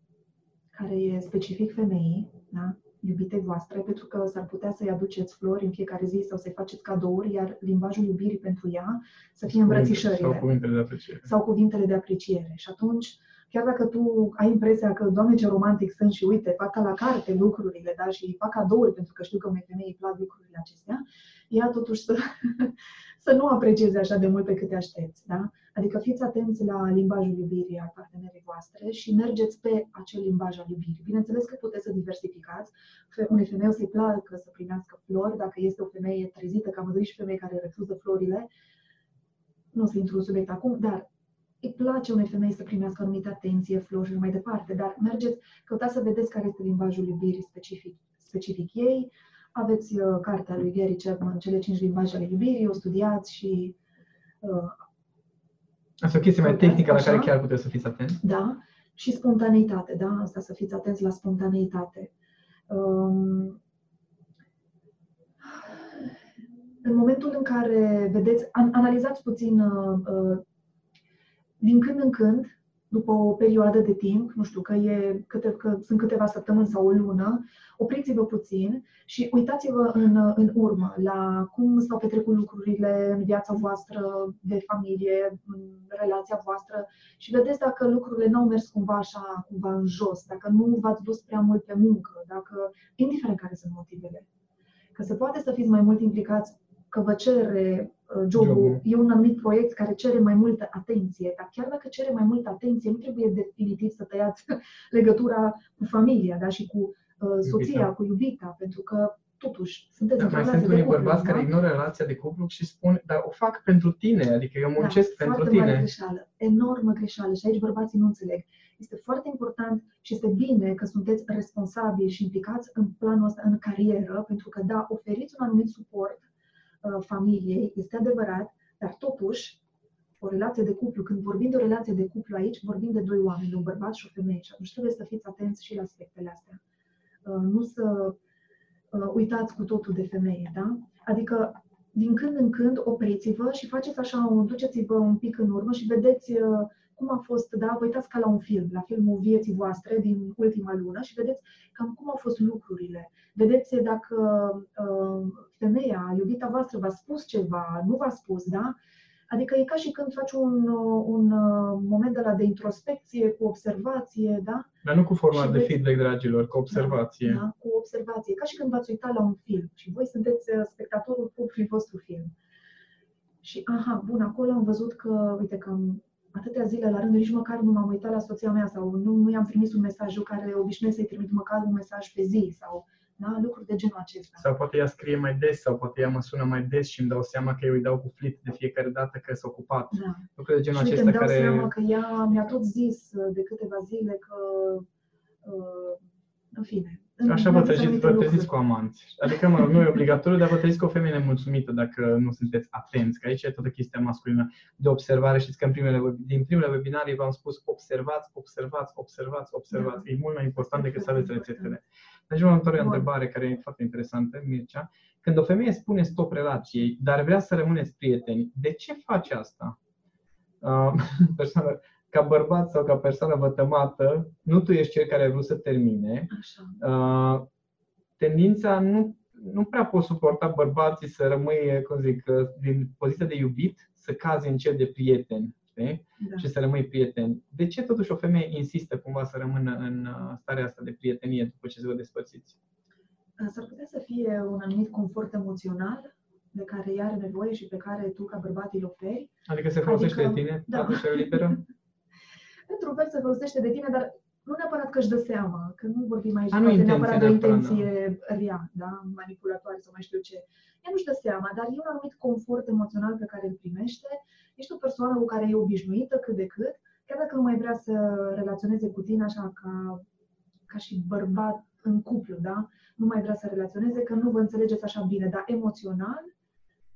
care e specific femeii, da? iubitei voastre, pentru că s-ar putea să-i aduceți flori în fiecare zi sau să-i faceți cadouri, iar limbajul iubirii pentru ea să fie îmbrățișările. Sau cuvintele de apreciere. Sau cuvintele de apreciere. Și atunci, chiar dacă tu ai impresia că, doamne, ce romantic sunt și uite, fac ca la carte lucrurile, da, și fac cadouri pentru că știu că unei femei îi plac lucrurile acestea, ea totuși să, să nu aprecieze așa de mult pe cât te aștepți, da? Adică fiți atenți la limbajul iubirii al partenerii voastre și mergeți pe acel limbaj al iubirii. Bineînțeles că puteți să diversificați. Unei femei o să-i placă să primească flori, dacă este o femeie trezită, că am văzut și femei care refuză florile, nu o să intru în subiect acum, dar îi place unei femei să primească anumită atenție, flori și mai departe, dar mergeți, căutați să vedeți care este limbajul iubirii specific, specific ei. Aveți uh, cartea lui Gary Chapman, Cele cinci limbaje ale iubirii, o studiați și... Uh, Asta e o chestie mai tehnică la care chiar puteți să fiți atenți. Da, și spontaneitate, da? Asta să fiți atenți la spontaneitate. Um, în momentul în care vedeți, an, analizați puțin uh, uh, din când în când, după o perioadă de timp, nu știu, că, e câte, că sunt câteva săptămâni sau o lună, opriți-vă puțin și uitați-vă în, în urmă la cum s-au petrecut lucrurile în viața voastră de familie, în relația voastră și vedeți dacă lucrurile nu au mers cumva așa, cumva în jos, dacă nu v-ați dus prea mult pe muncă, dacă, indiferent care sunt motivele. Că se poate să fiți mai mult implicați că vă cere uh, jobul, jobul, e un anumit proiect care cere mai multă atenție, dar chiar dacă cere mai multă atenție, nu trebuie definitiv să tăiați legătura cu familia da? și cu uh, soția, iubita. cu iubita, pentru că totuși sunteți da, mai sunt unii bărbați da? care ignoră relația de cuplu și spun, dar o fac pentru tine, adică eu muncesc da, pentru tine. Mare greșeală, enormă greșeală și aici bărbații nu înțeleg. Este foarte important și este bine că sunteți responsabili și implicați în planul ăsta, în carieră, pentru că, da, oferiți un anumit suport Uh, familiei, este adevărat, dar totuși, o relație de cuplu, când vorbim de o relație de cuplu aici, vorbim de doi oameni, un bărbat și o femeie și atunci trebuie să fiți atenți și la aspectele astea. Uh, nu să uh, uitați cu totul de femeie, da? Adică, din când în când, opriți-vă și faceți așa, duceți-vă un pic în urmă și vedeți cum a fost, da, vă uitați ca la un film, la filmul vieții voastre din ultima lună și vedeți cam cum au fost lucrurile. Vedeți dacă uh, femeia, iubita voastră, v-a spus ceva, nu v-a spus, da? Adică e ca și când faci un, un uh, moment de la de introspecție, cu observație, da? Dar nu cu format de feedback, dragilor, cu observație. Da, da, cu observație. Ca și când v-ați uitat la un film și voi sunteți uh, spectatorul propriului vostru film. Și, aha, bun, acolo am văzut că, uite, că am atâtea zile la rând, nici măcar nu m-am uitat la soția mea sau nu, nu i-am trimis un mesaj care obișnuiesc să-i trimit măcar un mesaj pe zi sau da? lucruri de genul acesta. Sau poate ea scrie mai des sau poate ea mă sună mai des și îmi dau seama că eu îi dau cu flit de fiecare dată că s-a ocupat. Da. Lucruri de genul și acesta îmi dau care... seama că ea mi-a tot zis de câteva zile că uh, în fine, Așa vă treziți, vă treziți cu amanți. Adică, mă rog, nu e obligatoriu, dar vă treziți cu o femeie nemulțumită dacă nu sunteți atenți. Că aici e toată chestia masculină de observare. Știți că în primele, din primele webinarii v-am spus observați, observați, observați, observați. Da. E mult mai important decât să aveți rețetele. Deci vă o întrebare care e foarte interesantă, Mircea. Când o femeie spune stop relației, dar vrea să rămâneți prieteni, de ce face asta? Uh, persoană, ca bărbat sau ca persoană vătămată, nu tu ești cel care a vrut să termine. Așa. Uh, tendința nu, nu prea pot suporta bărbații să rămâie, cum zic, uh, din poziția de iubit, să cazi în cel de prieten. Știi? Da. Și să rămâi prieten. De ce totuși o femeie insistă cumva să rămână în uh, starea asta de prietenie după ce se vă despărțiți? S-ar putea să fie un anumit confort emoțional de care ea are nevoie și pe care tu ca bărbat îl oferi. Adică se folosește adică, de tine? Da. liberă? într-un fel se folosește de tine, dar nu neapărat că își dă seama, că nu vorbim aici A, nu de neapărat de o intenție da. rea, da? manipulatoare sau mai știu ce. Ea nu-și dă seama, dar e un anumit confort emoțional pe care îl primește. Ești o persoană cu care e obișnuită cât de cât, chiar dacă nu mai vrea să relaționeze cu tine așa ca, ca și bărbat în cuplu, da? Nu mai vrea să relaționeze, că nu vă înțelegeți așa bine, dar emoțional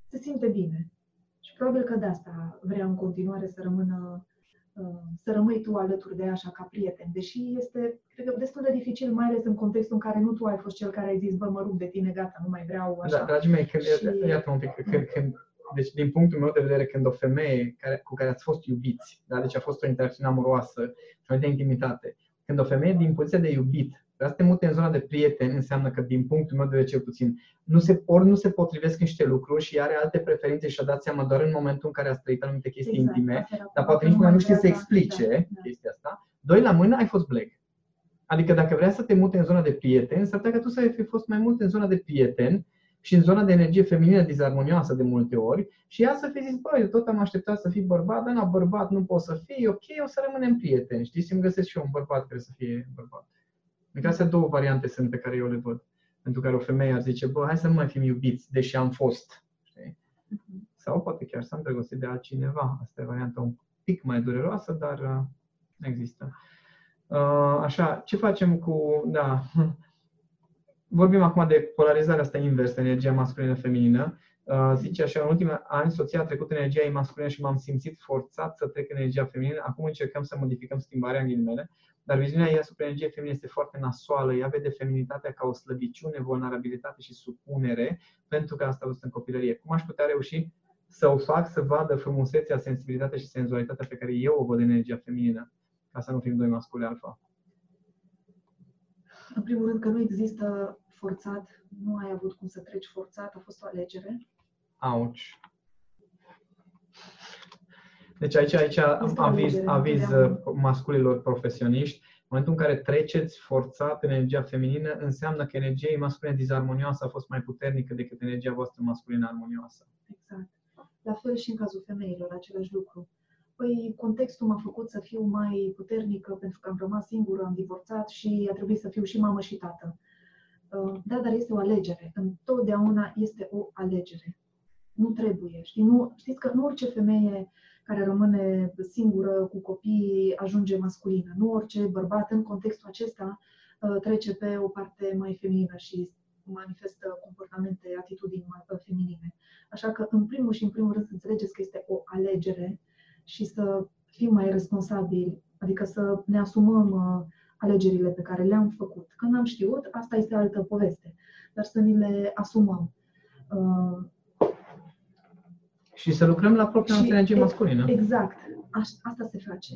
se simte bine. Și probabil că de asta vrea în continuare să rămână să rămâi tu alături de ea așa ca prieten. Deși este, cred că, destul de dificil, mai ales în contextul în care nu tu ai fost cel care ai zis, bă, mă rup de tine, gata, nu mai vreau așa. Da, dragii mei, când, și... iată un pic, când, când, deci din punctul meu de vedere, când o femeie care, cu care ați fost iubiți, da? deci a fost o interacțiune amoroasă și de intimitate, când o femeie din poziția de iubit Vrea să te mute în zona de prieten înseamnă că, din punctul meu de vedere cel puțin, nu se, ori nu se potrivesc niște lucruri și are alte preferințe și a dat seama doar în momentul în care a trăit anumite chestii exact, intime, dar poate nici nu știe să explice da, da. chestia asta. Doi, la mână ai fost bleg. Adică dacă vrea să te mute în zona de prieten, s-ar putea că tu să fi fost mai mult în zona de prieten și în zona de energie feminină dizarmonioasă de multe ori și ea să fi zis, băi, eu tot am așteptat să fii bărbat, dar na, bărbat nu pot să fii, ok, o să rămânem prieteni, știi, să-mi găsesc și eu un bărbat care să fie bărbat. Adică astea două variante sunt pe care eu le văd. Pentru care o femeie ar zice, bă, hai să nu mai fim iubiți, deși am fost. Știi? Uh-huh. Sau poate chiar să am îndrăgostit de altcineva. Asta e varianta pic mai dureroasă, dar uh, există. Uh, așa, ce facem cu, da, vorbim acum de polarizarea asta inversă, energia masculină-feminină. Uh, zice așa, în ultimii ani, soția a trecut energia ei masculină și m-am simțit forțat să trec în energia feminină. Acum încercăm să modificăm schimbarea în ghilimele, dar viziunea ei asupra energiei feminine este foarte nasoală. Ea vede feminitatea ca o slăbiciune, vulnerabilitate și supunere, pentru că asta a văzut în copilărie. Cum aș putea reuși să o fac să vadă frumusețea, sensibilitatea și senzualitatea pe care eu o văd în energia feminină, ca să nu fim doi masculi alfa? În primul rând că nu există forțat, nu ai avut cum să treci forțat, a fost o alegere. Auci. Deci aici, aici aviz, aviz masculilor profesioniști. În momentul în care treceți forțat energia feminină, înseamnă că energia masculină dizarmonioasă a fost mai puternică decât energia voastră masculină armonioasă. Exact. La fel și în cazul femeilor, același lucru. Păi, contextul m-a făcut să fiu mai puternică pentru că am rămas singură, am divorțat și a trebuit să fiu și mamă și tată. Uh, da, dar este o alegere. Întotdeauna este o alegere. Nu trebuie. Știi? Nu, știți că nu orice femeie care rămâne singură cu copii ajunge masculină. Nu orice bărbat în contextul acesta uh, trece pe o parte mai feminină și manifestă comportamente, atitudini mai uh, feminine. Așa că, în primul și în primul rând, să înțelegeți că este o alegere și să fim mai responsabili, adică să ne asumăm uh, alegerile pe care le-am făcut. Când am știut, asta este altă poveste, dar să ni le asumăm. Uh, și să lucrăm la propria noastră energie masculină. Exact. asta se face.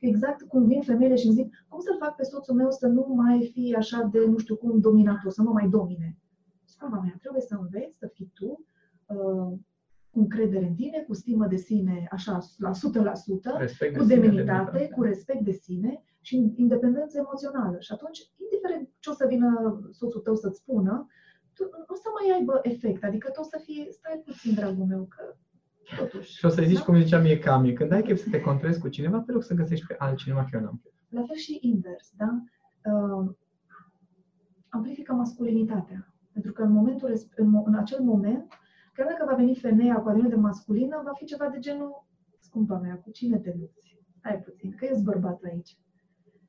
Exact cum vin femeile și îmi zic, cum să-l fac pe soțul meu să nu mai fie așa de, nu știu cum, dominator, să nu mai domine. Scava mea, trebuie să înveți să fii tu uh, cu încredere în tine, cu stimă de sine, așa, la 100%, respect cu de demnitate, de cu respect de sine și independență emoțională. Și atunci, indiferent ce o să vină soțul tău să-ți spună, tu o să mai aibă efect. Adică tu o să fie, stai puțin, dragul meu, că totuși. Și o să-i zici da? cum zicea mie Cami, când ai chef să te contrezi cu cineva, te rog să găsești pe altcineva, că eu n-am chef. La fel și invers, da? Uh, amplifică masculinitatea. Pentru că în, momentul, în, în acel moment, chiar dacă va veni femeia cu de masculină, va fi ceva de genul, scumpa mea, cu cine te lupți? Hai puțin, că ești bărbat aici.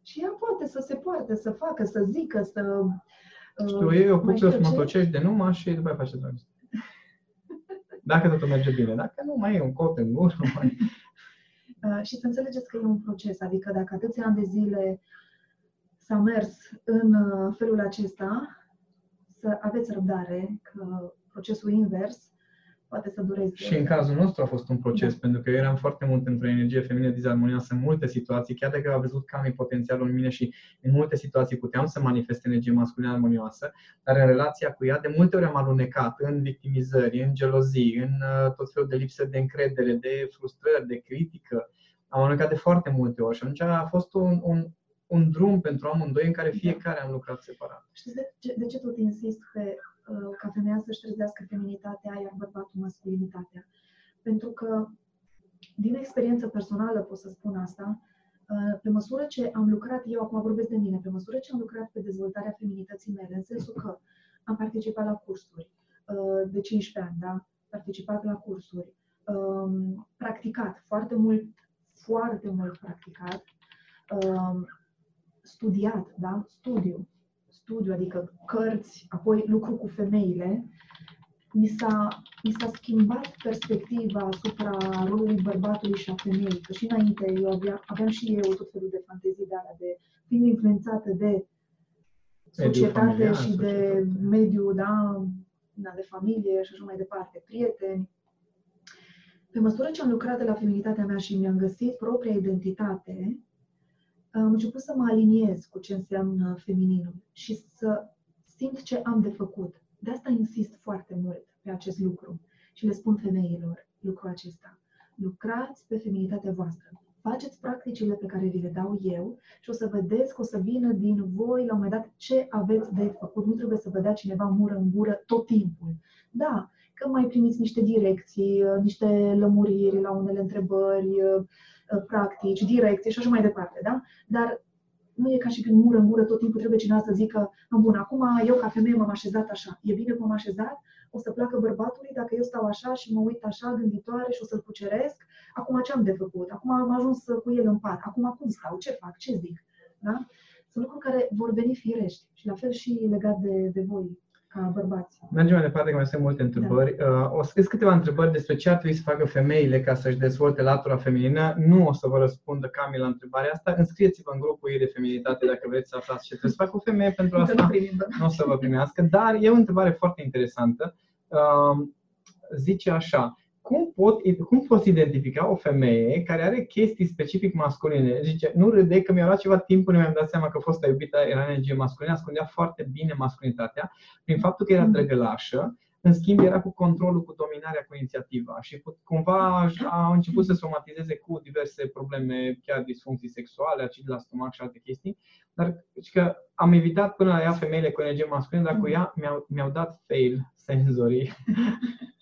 Și ea poate să se poarte, să facă, să zică, să... Uh, Știu, ei o cuplă frumătocești de numai și după aia face dragoste. Dacă totul merge bine. Dacă nu, mai e un cot în gură. Mai... Uh, și să înțelegeți că e un proces. Adică dacă atâția ani de zile s-a mers în uh, felul acesta, să aveți răbdare că procesul invers poate să dureze. Și în cazul nostru a fost un proces, da. pentru că eu eram foarte mult într-o energie feminină dizarmonioasă în multe situații, chiar dacă am văzut că am potențialul în mine și în multe situații puteam să manifest energie masculină armonioasă, dar în relația cu ea de multe ori am alunecat în victimizări, în gelozii, în uh, tot felul de lipsă de încredere, de frustrări, de critică. Am alunecat de foarte multe ori și atunci a fost un, un, un drum pentru amândoi în care fiecare am lucrat separat. Știți de ce, de ce tot insist că Uh, ca femeia să-și trezească feminitatea, iar bărbatul masculinitatea. Pentru că, din experiență personală pot să spun asta, uh, pe măsură ce am lucrat, eu acum vorbesc de mine, pe măsură ce am lucrat pe dezvoltarea feminității mele, în sensul că am participat la cursuri uh, de 15 ani, da? participat la cursuri, um, practicat, foarte mult, foarte mult practicat, um, studiat, da? studiu, studiu, adică cărți, apoi lucru cu femeile, mi s-a, mi s-a schimbat perspectiva asupra rolului bărbatului și a femeii. Că și înainte eu aveam, aveam și eu tot felul de fantezii de alea, de fiind influențată de societate mediu și de mediu, da, da, de familie și așa mai departe, prieteni. Pe măsură ce am lucrat de la feminitatea mea și mi-am găsit propria identitate, am început să mă aliniez cu ce înseamnă femininul și să simt ce am de făcut. De asta insist foarte mult pe acest lucru și le spun femeilor lucrul acesta. Lucrați pe feminitatea voastră. Faceți practicile pe care vi le dau eu și o să vedeți că o să vină din voi la un moment dat ce aveți de făcut. Nu trebuie să vă dea cineva mură în gură tot timpul. Da, că mai primiți niște direcții, niște lămuriri la unele întrebări, Uh, practici, direcții și așa mai departe, da? Dar nu e ca și când mură în gură tot timpul trebuie cineva să zică, nu bun, acum eu ca femeie m-am așezat așa. E bine că m-am așezat? O să placă bărbatului dacă eu stau așa și mă uit așa gânditoare și o să-l cuceresc? Acum ce am de făcut? Acum am ajuns cu el în pat. Acum cum stau? Ce fac? Ce zic? Da? Sunt lucruri care vor veni firești și la fel și legat de, de voi ca bărbați. Mergem mai departe, că mai sunt multe întrebări. Da. Uh, o să scrieți câteva întrebări despre ce ar trebui să facă femeile ca să-și dezvolte latura feminină. Nu o să vă răspundă Camila la întrebarea asta. Înscrieți-vă în grupul ei de feminitate dacă vreți să aflați ce trebuie să facă o femeie pentru asta. Nu o să vă primească, dar e o întrebare foarte interesantă. Uh, zice așa, cum, pot, cum poți identifica o femeie care are chestii specific masculine? Zice, nu râde că mi-a luat ceva timp până mi-am dat seama că fosta iubită era energie masculină, ascundea foarte bine masculinitatea prin faptul că era mm. drăgălașă, în schimb era cu controlul, cu dominarea, cu inițiativa și cumva aș început să somatizeze cu diverse probleme, chiar disfuncții sexuale, acid la stomac și alte chestii, dar că am evitat până la ea femeile cu energie masculină, dar cu mm. ea mi-au, mi-au dat fail senzorii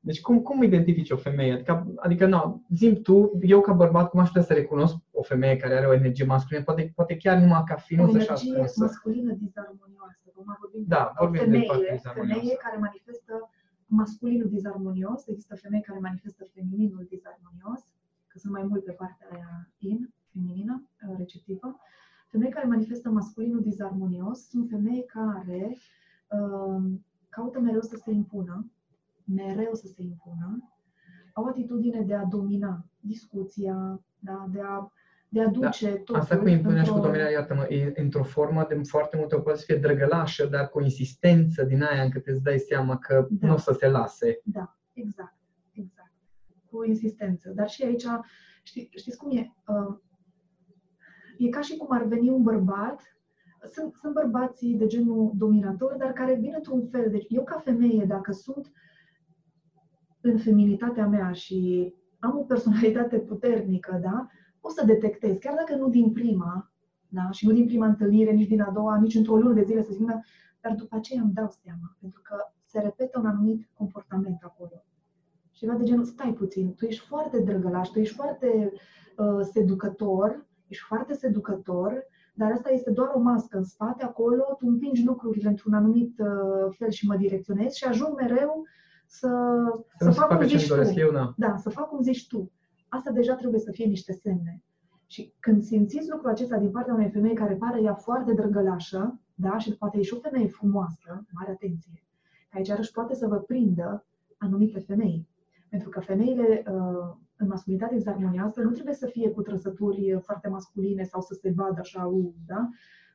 Deci cum, cum identifici o femeie? Adică, adică nu, zim tu, eu ca bărbat, cum aș putea să recunosc o femeie care are o energie masculină? Poate, poate chiar numai ca fiind O energie așa, masculină disarmonioasă. Acum vorbim da, vorbim femeie, de femeie care manifestă masculinul disarmonios, există femei care manifestă femininul disarmonios, că sunt mai mult pe partea aia in, feminină, receptivă. Femei care manifestă masculinul disarmonios sunt femei care uh, caută mereu să se impună, mereu să se impună, au atitudine de a domina discuția, da? de a de a duce da. totul. Asta cu impunerea și cu dominarea, iată-mă, e într-o formă de foarte multe ori poate să fie drăgălașă, dar cu insistență din aia încât îți dai seama că da. nu o să se lase. Da, exact, exact. Cu insistență. Dar și aici, știi, știți cum e? Uh, e ca și cum ar veni un bărbat sunt, sunt bărbații de genul dominator, dar care vin într-un fel. Deci eu ca femeie, dacă sunt în feminitatea mea și am o personalitate puternică, da, o să detectez, chiar dacă nu din prima, da, și nu din prima întâlnire, nici din a doua, nici într-o lună de zile, să zic, dar după aceea îmi dau seama, pentru că se repetă un anumit comportament acolo. Și de genul, stai puțin, tu ești foarte drăgălaș, tu ești foarte uh, seducător, ești foarte seducător, dar asta este doar o mască în spate, acolo tu împingi lucrurile într-un anumit uh, fel și mă direcționezi și ajung mereu să, să, să fac cum zici tu. Eu, da. da, să fac cum zici tu. Asta deja trebuie să fie niște semne. Și când simțiți lucrul acesta din partea unei femei care pare ea foarte drăgălașă, da, și poate e și o femeie frumoasă, mare atenție, că aici arăși poate să vă prindă anumite femei. Pentru că femeile uh, în masculinitate exarmonioasă nu trebuie să fie cu trăsături foarte masculine sau să se vadă așa, uh, da?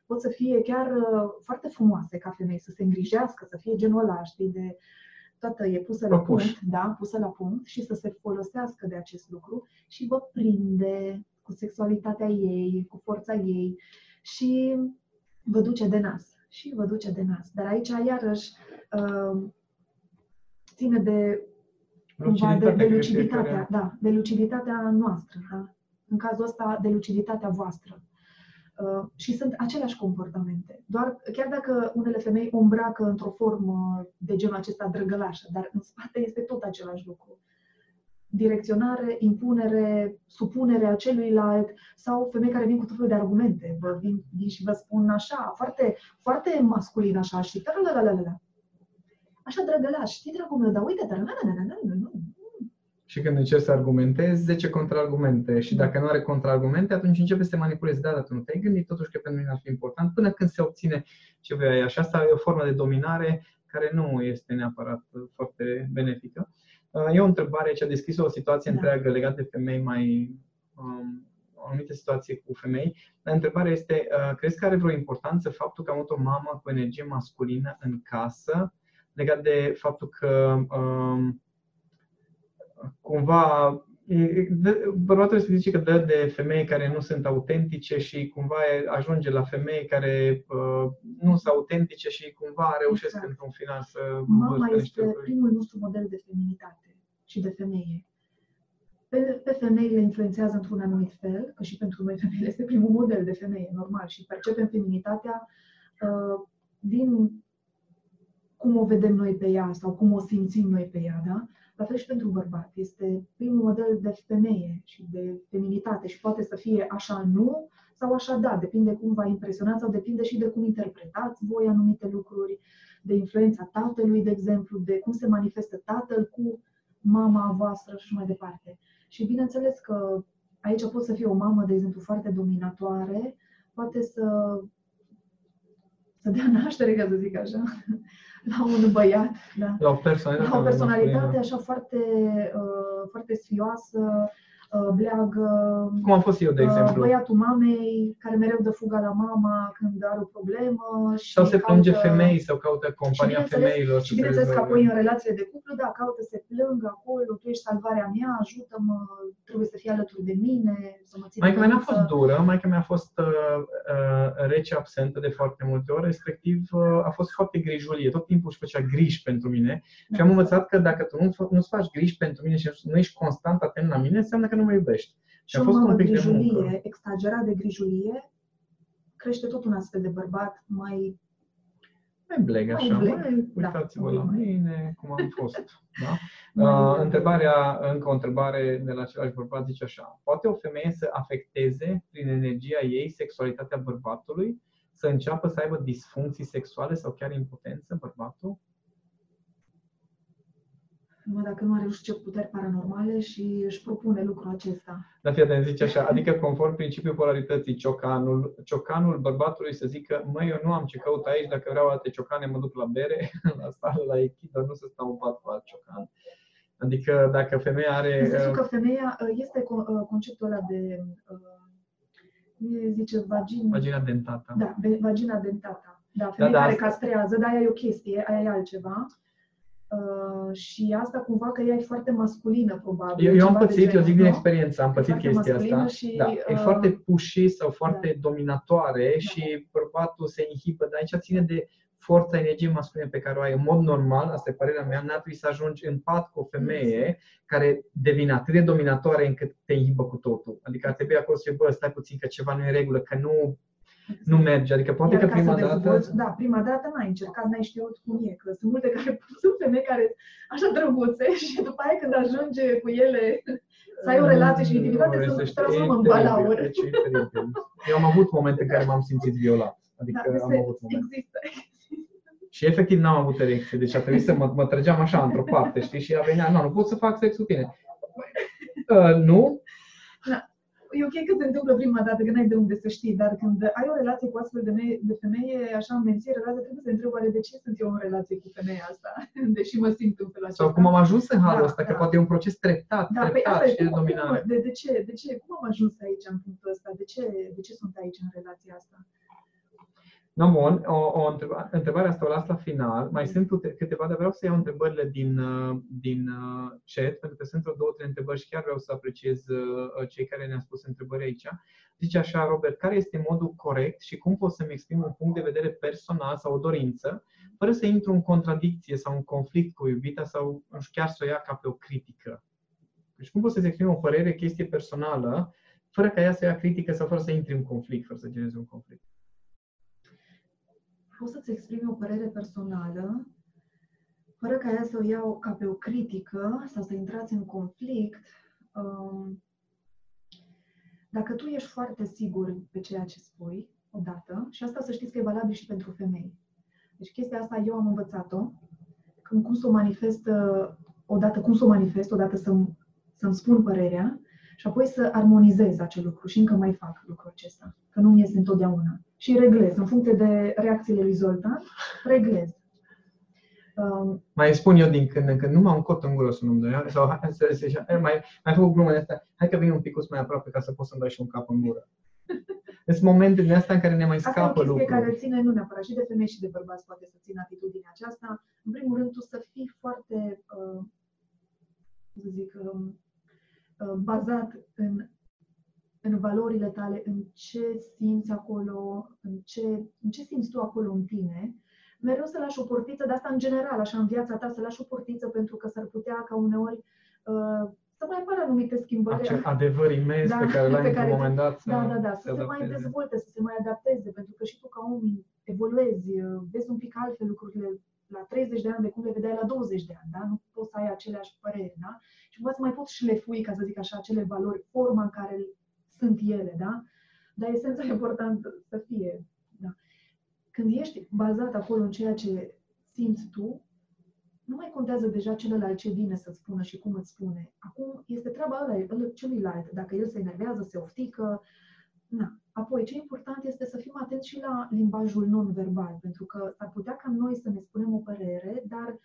Pot să fie chiar uh, foarte frumoase ca femei, să se îngrijească, să fie genul ăla, știi, de toată e pusă la punct, da, pusă la punct și să se folosească de acest lucru și vă prinde cu sexualitatea ei, cu forța ei și vă duce de nas. Și vă duce de nas. Dar aici, iarăși, uh, ține de cumva de, de luciditatea, da, de luciditatea noastră, da? În cazul ăsta, de luciditatea voastră. Uh, și sunt aceleași comportamente. Doar, chiar dacă unele femei o îmbracă într-o formă de genul acesta drăgălașă, dar în spate este tot același lucru. Direcționare, impunere, supunere celuilalt sau femei care vin cu tot felul de argumente. Vă vin, vin și vă spun așa, foarte, foarte masculin așa și la la la la Așa drăgălaș, știi, dragul meu, dar uite, dar nu, nu, nu, nu, nu, și când încerci să argumentezi, 10 contraargumente. Și dacă nu are contraargumente, atunci începe să te manipulezi. Da, dar tu nu te-ai gândit totuși că pentru mine ar fi important, până când se obține ce vrei. Și asta e o formă de dominare care nu este neapărat foarte benefică. E o întrebare ce a deschis o situație da. întreagă legată de femei mai um, o anumită situație cu femei. Dar întrebarea este, uh, crezi că are vreo importanță faptul că am avut o mamă cu energie masculină în casă, legat de faptul că um, cumva bărbatul se zice că dă de femei care nu sunt autentice și cumva ajunge la femei care uh, nu sunt autentice și cumva reușesc exact. într-un final să Mama este primul nostru model de feminitate și de femeie. Pe, pe femei le influențează într-un anumit fel, că și pentru noi femeile este primul model de femeie, normal, și percepem feminitatea uh, din cum o vedem noi pe ea sau cum o simțim noi pe ea, da? La fel și pentru bărbat. Este primul model de femeie și de feminitate și poate să fie așa nu sau așa da, depinde cum v-a impresionat sau depinde și de cum interpretați voi anumite lucruri, de influența tatălui, de exemplu, de cum se manifestă tatăl cu mama voastră și mai departe. Și bineînțeles că aici poate să fie o mamă, de exemplu, foarte dominatoare, poate să să dea naștere, ca să zic așa, la un băiat, da? La o personalitate, la o personalitate așa foarte, uh, foarte sfioasă, Uh, bleagă. Cum am fost eu, de uh, exemplu. Băiatul mamei, care mereu dă fuga la mama când are o problemă. Și sau se caută... plânge femei sau caută compania și femeilor. Și bineînțeles că apoi în relațiile de cuplu, da, caută să se plângă acolo, tu ești salvarea mea, ajută-mă, trebuie să fii alături de mine, să mă țin Maica mea n-a fost dură, maica mea a fost uh, uh, rece absentă de foarte multe ori, respectiv uh, a fost foarte grijulie, tot timpul își făcea griji pentru mine da. și am învățat că dacă tu nu, nu-ți faci griji pentru mine și nu ești constant atent la mine, înseamnă că nu mă iubești. Și a fost un pic grijulie, de muncă. exagerat de grijulie, crește tot un astfel de bărbat mai mai bleg așa, mai, mai da. uitați-vă da. la mine cum am fost. Da? uh, întrebarea, încă o întrebare de la același bărbat zice așa. Poate o femeie să afecteze prin energia ei sexualitatea bărbatului? Să înceapă să aibă disfuncții sexuale sau chiar impotență bărbatul? Numai dacă nu are nu știu ce puteri paranormale și își propune lucrul acesta. Da, fii atent, zice așa, adică conform principiul polarității, ciocanul, ciocanul bărbatului să zică, măi, eu nu am ce căut aici, dacă vreau alte ciocane, mă duc la bere, la sală, la echidă, nu să stau în pat cu alt ciocan. Adică dacă femeia are... În sensul uh, că femeia uh, este uh, conceptul ăla de, zice, vagina... Vagina dentata. Da, vagina dentata. Da, femeia da, da, care castrează, dar aia e o chestie, aia e altceva. Uh, și asta cumva că ea e foarte masculină, probabil. Eu, eu am pățit, eu zic din experiență, am pățit chestia asta. Și, da, uh, e foarte pushy sau foarte da. dominatoare da. și bărbatul se inhibă, dar aici ține de forța, energie masculină pe care o ai. În mod normal, asta e părerea mea, n-ar trebui să ajungi în pat cu o femeie care devine atât de dominatoare încât te inhibă cu totul. Adică ar trebui acolo să fie, bă, stai puțin că ceva nu e în regulă, că nu nu merge. Adică poate Iar că prima dată... Dezvolți, da, prima dată n-ai încercat, n-ai știut cum e. Că sunt multe care sunt femei care așa drăguțe și după aia când ajunge cu ele să ai o relație și intimitate, să transformă în balaură. Eu am avut momente în care m-am simțit violat. Adică da, am avut momente. Există. Și efectiv n-am avut erecție, deci a trebuit să mă, mă trăgeam așa într-o parte, știi? Și a venit, nu, nu pot să fac sex cu tine. Uh, nu, e ok că se întâmplă prima dată, că n-ai de unde să știi, dar când ai o relație cu astfel de, me- de femeie, așa menții relație, trebuie să te întrebi de ce sunt eu în relație cu femeia asta, deși mă simt în felul acesta. Sau cum am ajuns în halul da, ăsta, da. că poate e un proces treptat, da, păi treptat păi și de dominare. De, de, ce, de ce, cum am ajuns aici în punctul ăsta? De ce, de ce sunt aici în relația asta? No, bun, o, o întrebare, întrebarea asta o las la final. Mai sunt câteva, dar vreau să iau întrebările din, uh, din uh, chat, pentru că sunt vreo două, trei întrebări și chiar vreau să apreciez uh, cei care ne-au spus întrebări aici. Zice așa, Robert, care este modul corect și cum pot să-mi exprim un punct de vedere personal sau o dorință, fără să intru în contradicție sau în conflict cu iubita sau nu știu, chiar să o ia ca pe o critică? Deci cum pot să-ți exprim o părere, chestie personală, fără ca ea să ia critică sau fără să intri în conflict, fără să generezi un conflict? Poți să-ți exprimi o părere personală, fără ca ea să o iau ca pe o critică sau să intrați în conflict, um, dacă tu ești foarte sigur pe ceea ce spui, odată, și asta să știți că e valabil și pentru femei. Deci chestia asta eu am învățat-o, când cum să o manifest, odată cum să o manifest, odată să-mi, să-mi spun părerea și apoi să armonizez acel lucru și încă mai fac lucrul acesta, că nu mi iese întotdeauna și reglez. În funcție de reacțiile lui Zoltan, reglez. Um, mai spun eu din când în când, nu m-am cot în gură să nu-mi doi, sau hai, să, să, mai, mai fac glumă de asta, hai că vin un pic mai aproape ca să pot să-mi dai și un cap în gură. Sunt momente din astea în care ne mai scapă lucruri. Asta e care ține, nu neapărat, și de femei și de bărbați poate să țină atitudinea aceasta. În primul rând, tu să fii foarte, uh, să zic, um, uh, bazat în în valorile tale, în ce simți acolo, în ce, în ce simți tu acolo în tine, mereu să lași o portiță, de asta în general, așa în viața ta, să lași o portiță pentru că s-ar putea ca uneori uh, să mai apară anumite schimbări. Acel adevăr imens da, pe care l-ai într-un moment dat să Da, da, da, să se, se mai dezvolte, să se mai adapteze, pentru că și tu ca om evoluezi, uh, vezi un pic altfel lucrurile la 30 de ani de cum le vedeai la 20 de ani, da? Nu poți să ai aceleași păreri, da? Și poți mai poți șlefui, ca să zic așa, acele valori, forma în care sunt ele, da? Dar esența e important să fie, da? Când ești bazat acolo în ceea ce simți tu, nu mai contează deja celălalt ce vine să-ți spună și cum îți spune. Acum este treaba ăla, celuilalt. Dacă el se enervează, se oftică, na. Apoi, ce important este să fim atenți și la limbajul non-verbal, pentru că ar putea ca noi să ne spunem o părere, dar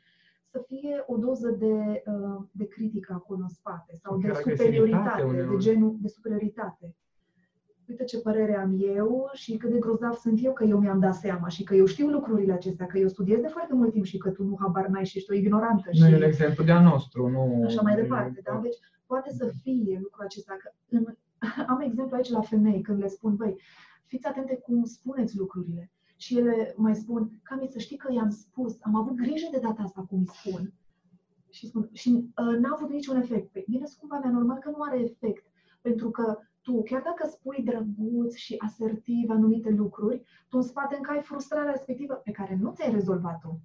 să fie o doză de, uh, de critică acolo în spate sau de superioritate, de genul de superioritate uite ce părere am eu și cât de grozav sunt eu că eu mi-am dat seama și că eu știu lucrurile acestea, că eu studiez de foarte mult timp și că tu nu habar n-ai și ești o ignorantă. Nu și... e un exemplu de-a nostru, nu... Așa mai departe, da? Deci poate să fie lucrul acesta. Că în... Am exemplu aici la femei când le spun, băi, fiți atente cum spuneți lucrurile. Și ele mai spun, Cami, să știi că i-am spus, am avut grijă de data asta cum îi spun. Și spun, și uh, n-a avut niciun efect. Păi, bine, scumpa mea, normal că nu are efect. Pentru că tu, chiar dacă spui drăguț și asertiv anumite lucruri, tu în spate încă ai frustrarea respectivă pe care nu ți-ai rezolvat-o.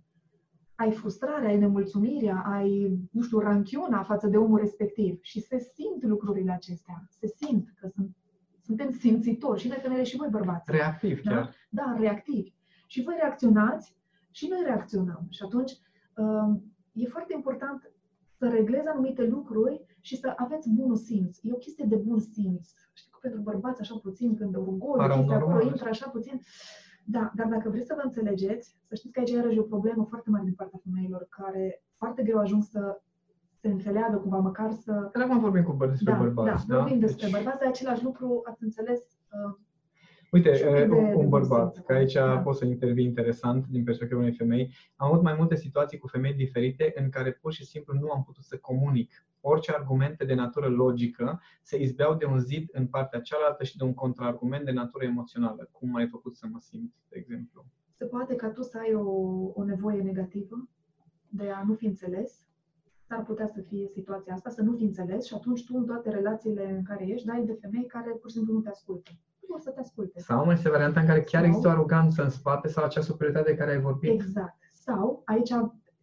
Ai frustrarea, ai nemulțumirea, ai, nu știu, ranchiuna față de omul respectiv și se simt lucrurile acestea. Se simt că sunt, suntem simțitori și noi femeile și voi bărbați. Reactiv, da? chiar. Da, reactivi. Și voi reacționați și noi reacționăm. Și atunci um, e foarte important să reglezi anumite lucruri și să aveți bunul simț. E o chestie de bun simț. Știi că pentru bărbați așa puțin, când orgoliu, chestia acolo intră așa puțin. Da, dar dacă vreți să vă înțelegeți, să știți că aici iarăși e o problemă foarte mare din partea femeilor, care foarte greu ajung să se înțeleagă cumva, măcar să... Dar acum vorbim cu bă- despre da, bărbați, da? da? vorbim despre deci... bărbați, dar același lucru, ați înțeles, uh, Uite, Și un pic un, de- de un bărbat, simț că aici acolo, da. pot să intervii interesant din perspectiva unei femei. Am avut mai multe situații cu femei diferite în care pur și simplu nu am putut să comunic. Orice argumente de natură logică se izbeau de un zid în partea cealaltă și de un contraargument de natură emoțională. Cum m-ai făcut să mă simt, de exemplu? se poate ca tu să ai o, o nevoie negativă de a nu fi înțeles, s-ar putea să fie situația asta, să nu fi înțeles și atunci tu în toate relațiile în care ești, dai de femei care pur și simplu nu te ascultă. Nu vor să te asculte. Sau mai este varianta în care chiar Sau- există o aroganță în spate sau acea superioritate de care ai vorbit. Exact. Sau aici,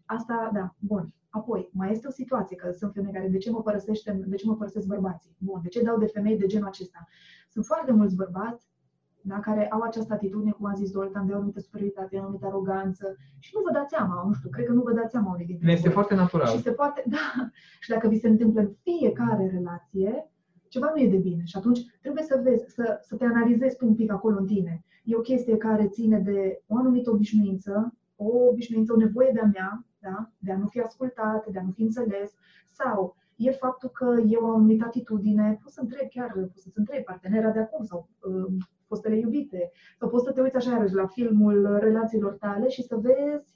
asta, da, bun. Apoi, mai este o situație, că sunt femei care, de ce mă părăsește, de ce mă părăsesc bărbații? Bun, de ce dau de femei de genul acesta? Sunt foarte mulți bărbați da, care au această atitudine, cum a zis Zoltan, de o anumită superioritate, de o anumită aroganță și nu vă dați seama, nu știu, cred că nu vă dați seama unii dintre Ne este voi. foarte natural. Și se poate, da, și dacă vi se întâmplă în fiecare relație, ceva nu e de bine. Și atunci trebuie să vezi, să, să te analizezi tu un pic acolo în tine. E o chestie care ține de o anumită obișnuință, o obișnuință, o nevoie de-a mea, da? de a nu fi ascultat, de a nu fi înțeles, sau e faptul că eu am o anumită atitudine, poți să întrebi chiar, poți să-ți întrebi partenera de acum sau uh, fostele iubite, sau poți să te uiți așa iarăși la filmul relațiilor tale și să vezi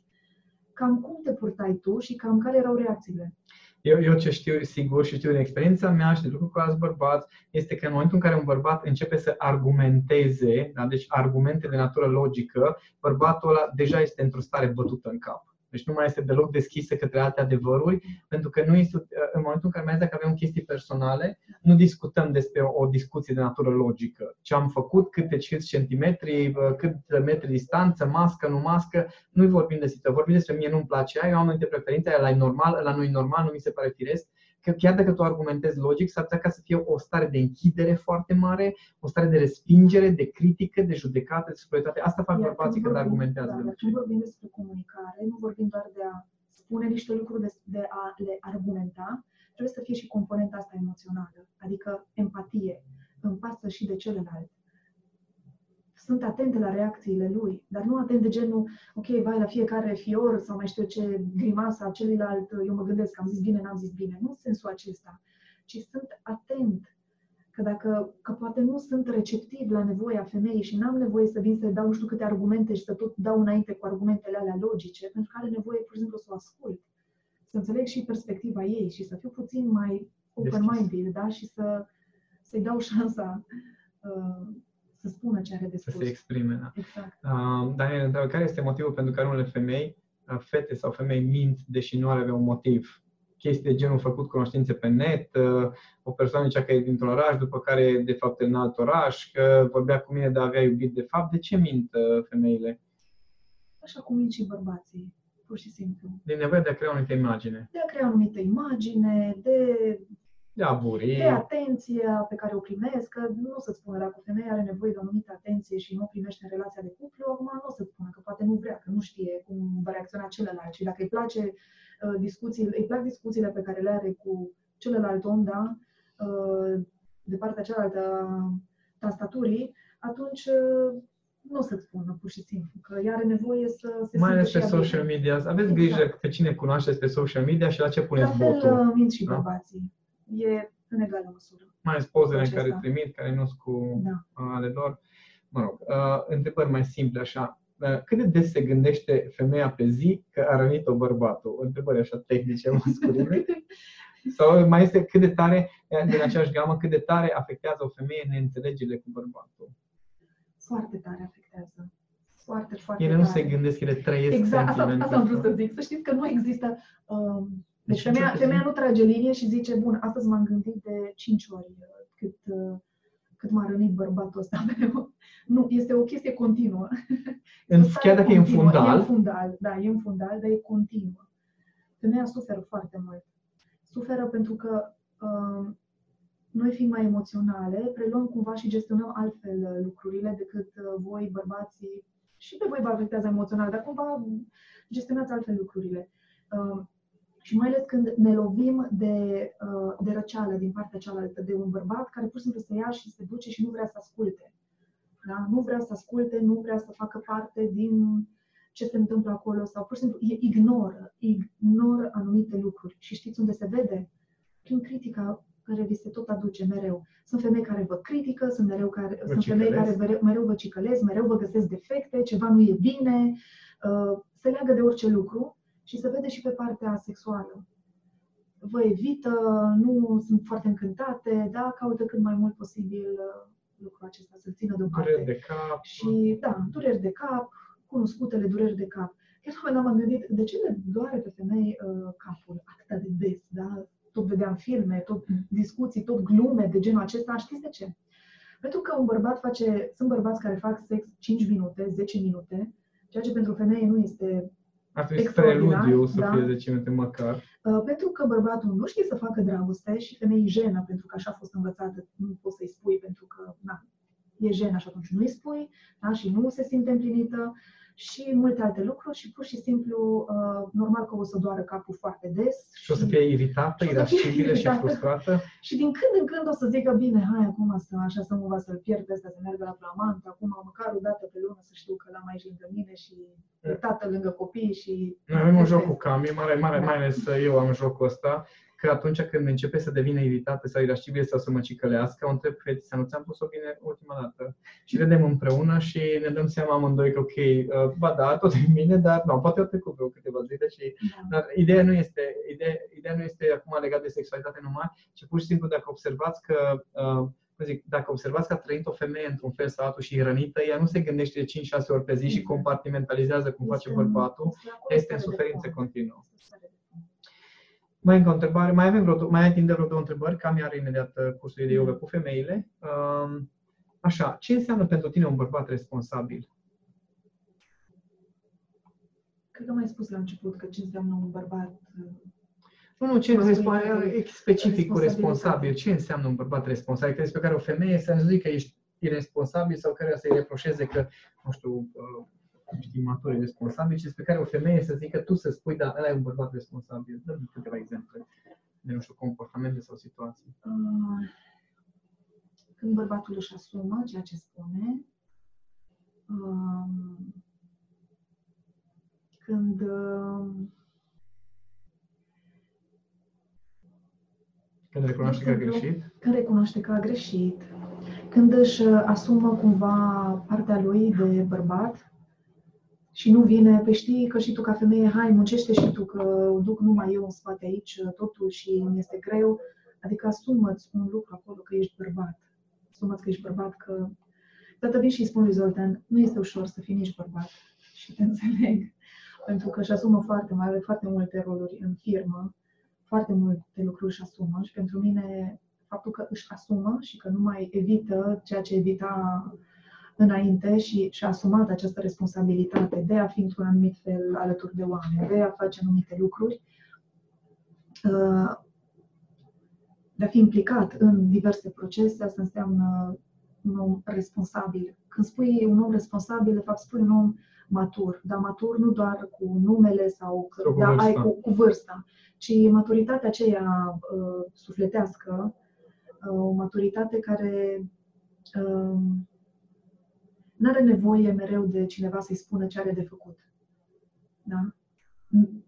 cam cum te purtai tu și cam care erau reacțiile. Eu, eu ce știu sigur și știu din experiența mea și de lucru cu alți bărbați, este că în momentul în care un bărbat începe să argumenteze, da, deci argumente de natură logică, bărbatul ăla deja este într-o stare bătută în cap. Deci nu mai este deloc deschisă către alte adevăruri, pentru că nu este, în momentul în care mai ales dacă avem chestii personale, nu discutăm despre o, o discuție de natură logică. Ce am făcut, câte câți centimetri, cât metri distanță, mască, nu mască, nu vorbim de situație. Vorbim despre mie nu-mi place aia, eu am anumite preferințe, aia la e normal, la nu e normal, nu mi se pare firesc. Că chiar dacă tu argumentezi logic, s-ar putea ca să fie o stare de închidere foarte mare, o stare de respingere, de critică, de judecată, de superioritate. Asta fac Iar bărbații când vorbim- argumentează. Da, de dar obicei. când vorbim despre comunicare, nu vorbim doar de a spune niște lucruri, de, de a le argumenta, trebuie să fie și componenta asta emoțională, adică empatie. Îmi pasă și de celălalt. Sunt atente la reacțiile lui, dar nu atent de genul, ok, vai, la fiecare fior sau mai știu eu ce grimasa celuilalt, eu mă gândesc că am zis bine, n-am zis bine. Nu în sensul acesta, ci sunt atent că dacă, că poate nu sunt receptiv la nevoia femeii și n-am nevoie să vin să dau nu știu câte argumente și să tot dau înainte cu argumentele alea logice, pentru că are nevoie, pur și simplu, să o ascult, să înțeleg și perspectiva ei și să fiu puțin mai open-minded, da? Și să, să-i dau șansa uh, să spună ce are de Să spus. se exprime. Da. Exact. Uh, Daniel, întreabă, care este motivul pentru care unele femei, uh, fete sau femei mint, deși nu ar avea un motiv? Chestii de genul făcut cunoștințe pe net, uh, o persoană zicea că e dintr-un oraș, după care de fapt e în alt oraș, că vorbea cu mine de a avea iubit de fapt. De ce mint uh, femeile? Așa cum mint și bărbații. pur și simplu. Din nevoie de a crea o anumită imagine. De a crea o anumită imagine, de, De a buri. de atenție pe care o primesc, că nu o să-ți spună dacă o femeie are nevoie de o anumită atenție și nu o primește în relația de cuplu, acum nu o să-ți spună că poate nu vrea, că nu știe cum va reacționa celălalt și dacă îi place uh, discuțiile, îi plac discuțiile pe care le are cu celălalt om, da, uh, de partea cealaltă a tastaturii, atunci uh, nu o să-ți spună pur și simplu, că ea are nevoie să se Mai ales simtă pe și ea social bine. media. Aveți Exact. grijă pe cine cunoașteți pe social media și la ce La puneți fel botul. uh, mint și Da. Bărbații. E în egală măsură. Mai ales pozele în acesta. care trimit, care nu sunt cu Da. uh, ale lor. Mă rog, uh, întrebări mai simple așa. Uh, cât de des se gândește femeia pe zi că a rănit-o bărbatul? Întrebări așa tehnice, masculine. Sau mai este cât de tare, uh, din aceeași gamă, cât de tare afectează o femeie neînțelegerile cu bărbatul? Foarte tare afectează. Foarte, foarte Ele nu tare. se gândesc, ele trăiesc Exact, asta, sentimentul asta am vrut ăsta. să zic. Să știți că nu există... Um, deci Deci, femeia, cel puțin- femeia nu trage linie și zice, bun, astăzi m-am gândit de 5 ori uh, cât, uh, cât m-a rănit bărbatul ăsta meu. Nu, este o chestie continuă. În, O stare chiar dacă e în continuă. E în fundal, fundal, da, e în fundal, dar e continuă. Femeia suferă foarte mult. Suferă pentru că um, noi fiind mai emoționale, preluăm cumva și gestionăm altfel uh, lucrurile decât uh, voi, bărbații, și pe voi vă afectează emoțional, dar cumva gestionați altfel lucrurile. Um, și mai ales când ne lovim de, uh, de răceală din partea cealaltă, de un bărbat care pur și simplu se ia și se duce și nu vrea să asculte. Da? Nu vrea să asculte, nu vrea să facă parte din ce se întâmplă acolo sau pur și simplu e- ignoră, ignoră anumite lucruri. Și știți unde se vede? Prin critica care vi se tot aduce mereu. Sunt femei care vă critică, sunt, mereu care, sunt femei cicălesc. care mereu, mereu vă cicălesc, mereu vă găsesc defecte, ceva nu e bine, uh, se leagă de orice lucru și se vede și pe partea sexuală. Vă evită, nu sunt foarte încântate, da, caută cât mai mult posibil uh, lucrul acesta, să-l țină deoparte. dureri de cap. Și, da, dureri de cap, cunoscutele dureri de cap. Chiar la un moment dat m-am gândit, de ce le doare pe femei uh, capul atât de des, da? Tot vedeam filme, tot discuții, tot glume de genul acesta. Știți de ce? Pentru că un bărbat face, sunt bărbați care fac sex 5 minute, 10 minute, ceea ce pentru femeie nu este Ar trebui Extraordinar, preludiu să da. fie 10 minute măcar. Uh, pentru că bărbatul nu știe să facă dragoste și femeia e jenă, pentru că așa a fost învățată, nu poți să-i spui pentru că na, e jenă și atunci nu-i spui da? și nu se simte împlinită și multe alte lucruri și pur și simplu, uh, normal că o să doară capul foarte des. Și o să fie iritată, Și o să fie irascibilă și iritată. frustrată. Și din când în când o să zică, bine, hai acum să așa să nu va să-l pierd pe ăsta, să meargă la flamant, acum măcar o dată pe lună să știu că l-am aici lângă mine și e tată lângă copii și... Noi avem un Asta joc este. cu Cami, mare, mare, Da. mai ales eu am jocul ăsta, că atunci când începe să devină iritată sau irascibilă sau să mă cicălească, o întreb fetița, nu ți-am pus-o bine ultima dată? Și vedem împreună și ne dăm seama amândoi că ok, uh, ba da, tot e bine, dar nu, poate au trecut vreo câteva zile și Da. Dar ideea nu este, ideea, ideea nu este acum legată de sexualitate numai, ci pur și simplu dacă observați că, uh, cum zic, dacă observați că a trăit o femeie într-un fel sau altul și e rănită, ea nu se gândește de 5-6 ori pe zi și Exact. compartimentalizează cum face Este în- bărbatul, este acolo este în stare de suferință fond. continuă. Este stare de fond. Mai încă o întrebare, mai avem vreo, mai atinde vreo două întrebări, Cam are imediat uh, cursul de yoga cu femeile. Um, Așa, ce înseamnă pentru tine un bărbat responsabil? Cred că mai spus la început că ce înseamnă un bărbat uh, Nu, nu, ce Responsabilitate. respo- e specific cu Responsabilitate. responsabil. Ce înseamnă un bărbat responsabil? Crezi pe care o femeie să nu zică că ești irresponsabil sau care să-i reproșeze că, nu știu, uh, știi, matur e responsabil, ci despre care o femeie să zică tu să spui, da, ăla e un bărbat responsabil. Dăm câteva exemple de, nu știu, comportamente sau situații. Uh, când bărbatul își asumă ceea ce spune, um, când um, Când recunoaște că a exemplu, greșit. când recunoaște că a greșit, când își uh, asumă cumva partea lui de bărbat și nu vine, pe știi că și tu ca femeie, hai, muncește și tu, că duc numai eu în spate aici uh, totul și mi este greu. Adică asumă-ți un lucru acolo că ești bărbat. Asumă-ți că ești bărbat, că... Tată vin și îi spun lui Zoltan, nu este ușor să fii nici bărbat. Și te înțeleg. Pentru că își asumă foarte, mai are foarte multe roluri în firmă, foarte multe lucruri își asumă și pentru mine faptul că își asumă și că nu mai evită ceea ce evita înainte și și-a asumat această responsabilitate de a fi într-un anumit fel alături de oameni, de a face anumite lucruri, uh, de a fi implicat în diverse procese, asta înseamnă un om responsabil. Când spui un om responsabil, de fapt spui un om matur, dar matur nu doar cu numele sau Sau cu da, ai vârsta. cu, cu vârsta, ci maturitatea aceea uh, sufletească, uh, o maturitate care uh, nu are nevoie mereu de cineva să-i spună ce are de făcut. Da?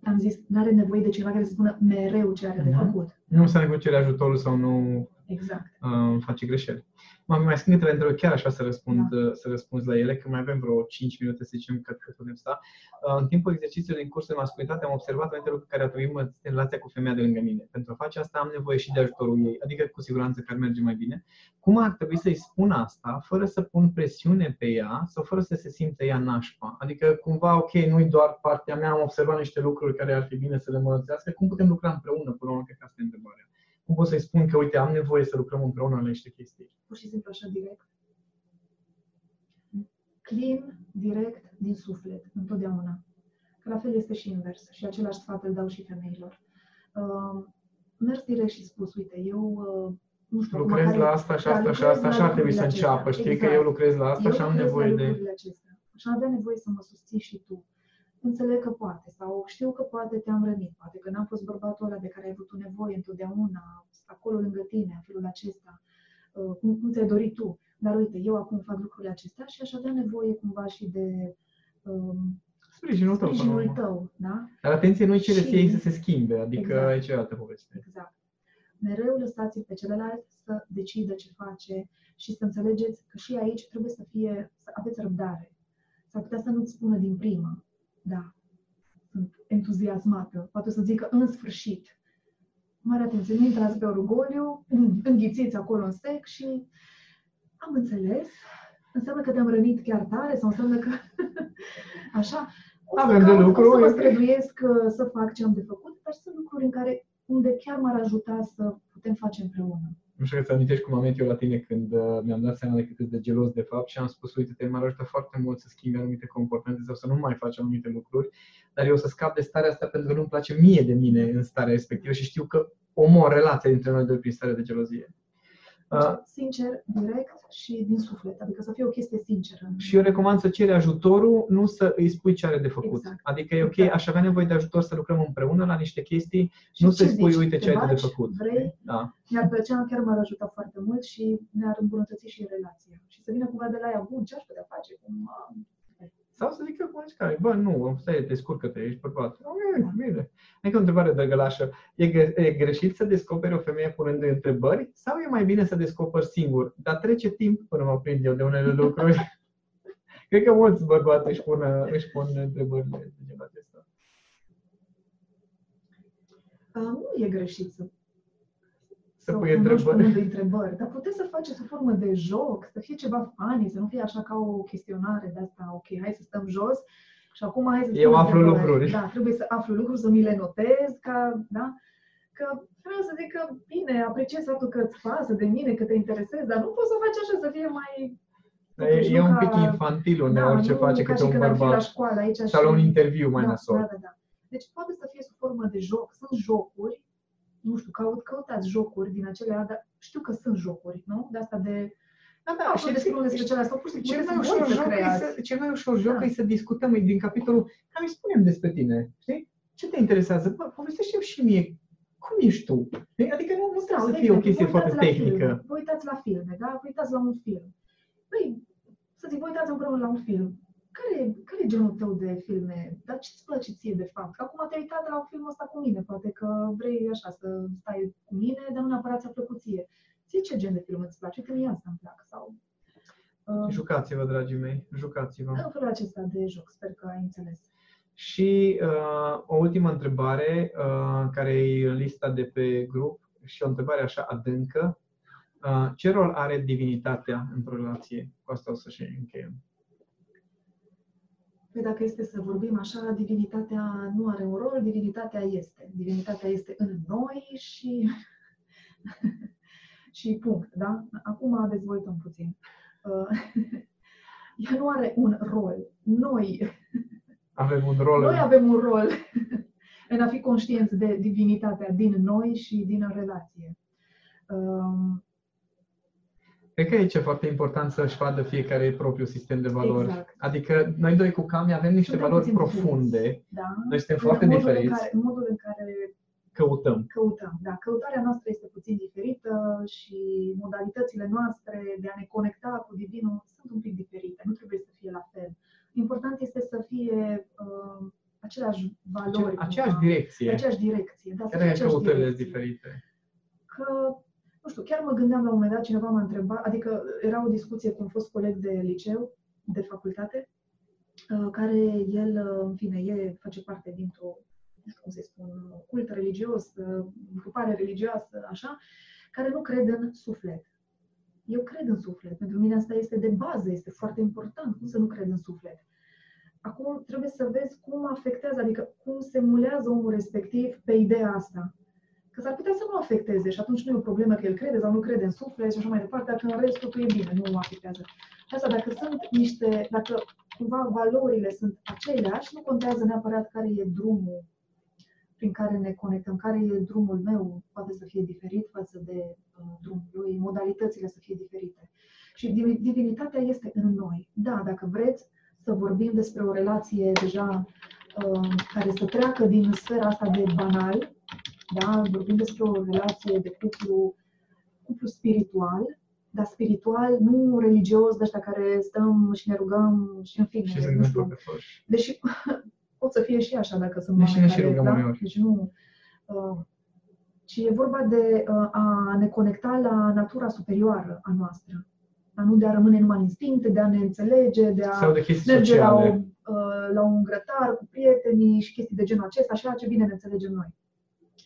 Am zis, nu are nevoie de cineva care să spună mereu ce are de Mhm. făcut. Nu înseamnă că cere ajutorul sau nu Exact. uh, face greșeli. Mami, mai sunt câteva întrebări, chiar așa să răspund, Da. uh, să răspunzi la ele, că mai avem vreo 5 minute, să zicem, că, că putem sta. Uh, în timpul exercițiului din cursul de masculinitate am observat anumite lucruri care ar trebui mă în relația cu femeia de lângă mine. Pentru a face asta am nevoie și de ajutorul ei, adică cu siguranță că ar merge mai bine. Cum ar trebui să-i spun asta, fără să pun presiune pe ea sau fără să se simtă ea nașpa? Adică cumva, ok, nu-i doar partea mea, am observat niște lucruri care ar fi bine să le îmbunătățească, cum putem lucra împreună până la urmă, cred că asta e întrebarea. Cum pot să-i spun că, uite, am nevoie să lucrăm împreună la niște chestii? Pur și simplu așa direct. Clean, direct, din suflet, întotdeauna. Că la fel este și invers. Și același sfat îl dau și femeilor. Uh, mers direct și spus, uite, eu uh, nu știu acum lucrez care- la asta și da, asta și lucrez asta la și ar trebui să lucrurile acestea. înceapă. Știi că Exact. eu lucrez la asta eu și am lucrez la nevoie de... lucrurile acestea. Și am avea nevoie să mă susții și tu. Înțeleg că poate, sau știu că poate te-am rănit, poate că n-am fost bărbatul ăla de care ai avut tu nevoie întotdeauna, acolo lângă tine, în felul acesta, uh, cum, cum ți-ai dorit tu. Dar uite, eu acum fac lucrurile acestea și aș avea nevoie cumva și de um, Sprijinul tău, până la sprijinul urmă. tău, da? Dar atenție, nu-i cere Și- ei să se schimbe, adică Exact. e cealaltă poveste. Exact. Mereu lăsați-l pe celălalt să decidă ce face și să înțelegeți că și aici trebuie să fie, să aveți răbdare. S-ar putea să nu-ți spună din prima, da, sunt entuziasmată, poate să zică în sfârșit. Mare atenție, nu intrați pe orgoliu, înghițiți acolo în sec și am înțeles, înseamnă că te-am rănit chiar tare sau înseamnă că așa. O să Avem de caut, lucru, O să mă e- străduiesc uh, să fac ce am de făcut, dar sunt lucruri în care, unde chiar m-ar ajuta să putem face împreună. Nu știu că ți amintești cum am venit eu la tine când uh, mi-am dat seama de cât ești de gelos de fapt și am spus, uite, te m-ar ajuta foarte mult să schimbi anumite comportamente sau să nu mai faci anumite lucruri, dar eu o să scap de starea asta pentru că nu-mi place mie de mine în starea respectivă și știu că omor relația dintre noi doi prin starea de gelozie. Uh, Sincer, direct și din suflet, adică să fie o chestie sinceră. Și eu recomand să ceri ajutorul, nu să îi spui ce are de făcut. Exact. Adică e ok, Exact. aș avea nevoie de ajutor să lucrăm împreună la niște chestii, Și nu ce să-i spui, zici? uite Te ce ai tu de bagi? făcut. Vrei? Da. Mi-ar plăcea, chiar m-ar ajuta foarte mult și ne-ar îmbunătăți și relația. Și să vină cumva de la ea, bun, ce aș putea face? Cum, uh, Sau să zică cum zici care, bă, nu, stai, descurcă-te, ești bărbat. Ok, bine. Adică o întrebare drăgălașă. E, gre- e greșit să descoperi o femeie punând întrebări sau e mai bine să descoperi singur? Dar trece timp până mă prind eu de unele lucruri. Cred că mulți bărbați își pun, își pun întrebările de genul acesta. uh, nu e greșit să Să să pui cunoști întrebări. punând întrebări, dar puteți să faceți o formă de joc, să fie ceva funny, să nu fie așa ca o chestionare de asta, ok, hai să stăm jos și acum hai să Eu spun aflu întrebări. lucruri. Da, trebuie să aflu lucruri, să mi le notez, ca, da? Că vreau să zic că, bine, apreciez faptul că îți pasă de mine, că te interesezi, dar nu poți să faci așa, să fie mai... Dar E, totuși, e nu un ca- pic infantil uneori ce nu face ca câte și un când ar fi la bărbat. școală aici Sau la și- un interviu mai da, nasol. Da, da, da. Deci poate să fie sub formă de joc. Sunt jocuri, nu știu, caut, căutați jocuri din acelea, dar știu că sunt jocuri, nu? De asta de Da, da, știi, despre unul despre celălalt, sau pur și simplu Cel mai puteți ușor voi să joc, e creați. să, cel mai ușor joc Da. e să discutăm e din capitolul cam îi spunem despre tine, știi? Ce te interesează? Bă, povestește și mie cum ești tu. Știi? Adică nu, nu trebuie Sau, să de fie o exemplu, chestie vă foarte uitați la tehnică. Filme. Vă uitați la filme, da? Vă uitați la un film. Păi, să zic, vă uitați împreună la un film. Care, care e genul tău de filme? Dar ce-ți place ție, de fapt? Că acum te-ai uitat la un film ăsta cu mine. Poate că vrei așa să stai cu mine, dar nu neapărat ți-a plăcut ție. Ție ce gen de film îți place? Că mie asta îmi plac. Sau, uh, Jucați-vă, dragii mei, jucați-vă. în felul acesta de joc. Sper că ai înțeles. Și uh, o ultimă întrebare, uh, care e în lista de pe grup și o întrebare așa adâncă. Uh, ce rol are divinitatea într-o relație? Cu asta o să și încheiem. Păi dacă este să vorbim așa, divinitatea nu are un rol, divinitatea este. Divinitatea este în noi și, și punct, da? Acum dezvoltăm puțin. Uh, ea nu are un rol. Noi avem un rol. Noi avem un rol în a fi conștienți de divinitatea din noi și din relație. Um, Cred că aici e foarte important să-și vadă fiecare propriul sistem de valori. Exact. Adică noi doi cu Cami avem niște Suntem valori puțin profunde. diferiți, Da? Noi suntem În foarte modul diferiți. În care, în modul în care Căutăm. căutăm. Da, căutarea noastră este puțin diferită și modalitățile noastre de a ne conecta cu Divinul sunt un pic diferite. Nu trebuie să fie la fel. Important este să fie uh, aceleași valori. Ace- aceeași cumva, direcție. pe aceeași direcție. Da, să Chiar fie dacă aceeași căutările sunt direcție. diferite. că, nu știu, chiar mă gândeam la un moment dat, cineva m-a întrebat, adică era o discuție cu un fost coleg de liceu, de facultate, uh, care el, uh, în fine, e, face parte dintr-o, nu știu cum să spun, cult religios, uh, grupare religioasă, așa, care nu crede în suflet. Eu cred în suflet. Pentru mine asta este de bază, este foarte important. Cum să nu cred în suflet? Acum trebuie să vezi cum afectează, adică cum se mulează omul respectiv pe ideea asta. Că s-ar putea să nu afecteze și atunci nu e o problemă că el crede sau nu crede în suflet și așa mai departe, dacă în rest totul e bine, nu afectează. Asta dacă sunt niște, dacă cumva valorile sunt aceleași, nu contează neapărat care e drumul prin care ne conectăm, care e drumul meu, poate să fie diferit față de uh, drumul lui, modalitățile să fie diferite. Și divi- divinitatea este în noi. Da, dacă vreți să vorbim despre o relație deja uh, care să treacă din sfera asta de banal, da, vorbim despre o relație de cuplu, cuplu spiritual, dar spiritual, nu religios, de ăștia care stăm și ne rugăm și în fine, Și se nu gândesc știu, profesori. Deși pot să fie și așa dacă sunt Deși oameni ne și care, rugăm da? uneori. Deci nu... Uh, ci e vorba de uh, a ne conecta la natura superioară a noastră. A nu de a rămâne numai în instincte, de a ne înțelege, de a Sau de chestii merge la, o, sociale. uh, la un grătar cu prietenii și chestii de genul acesta, așa ce bine ne înțelegem noi.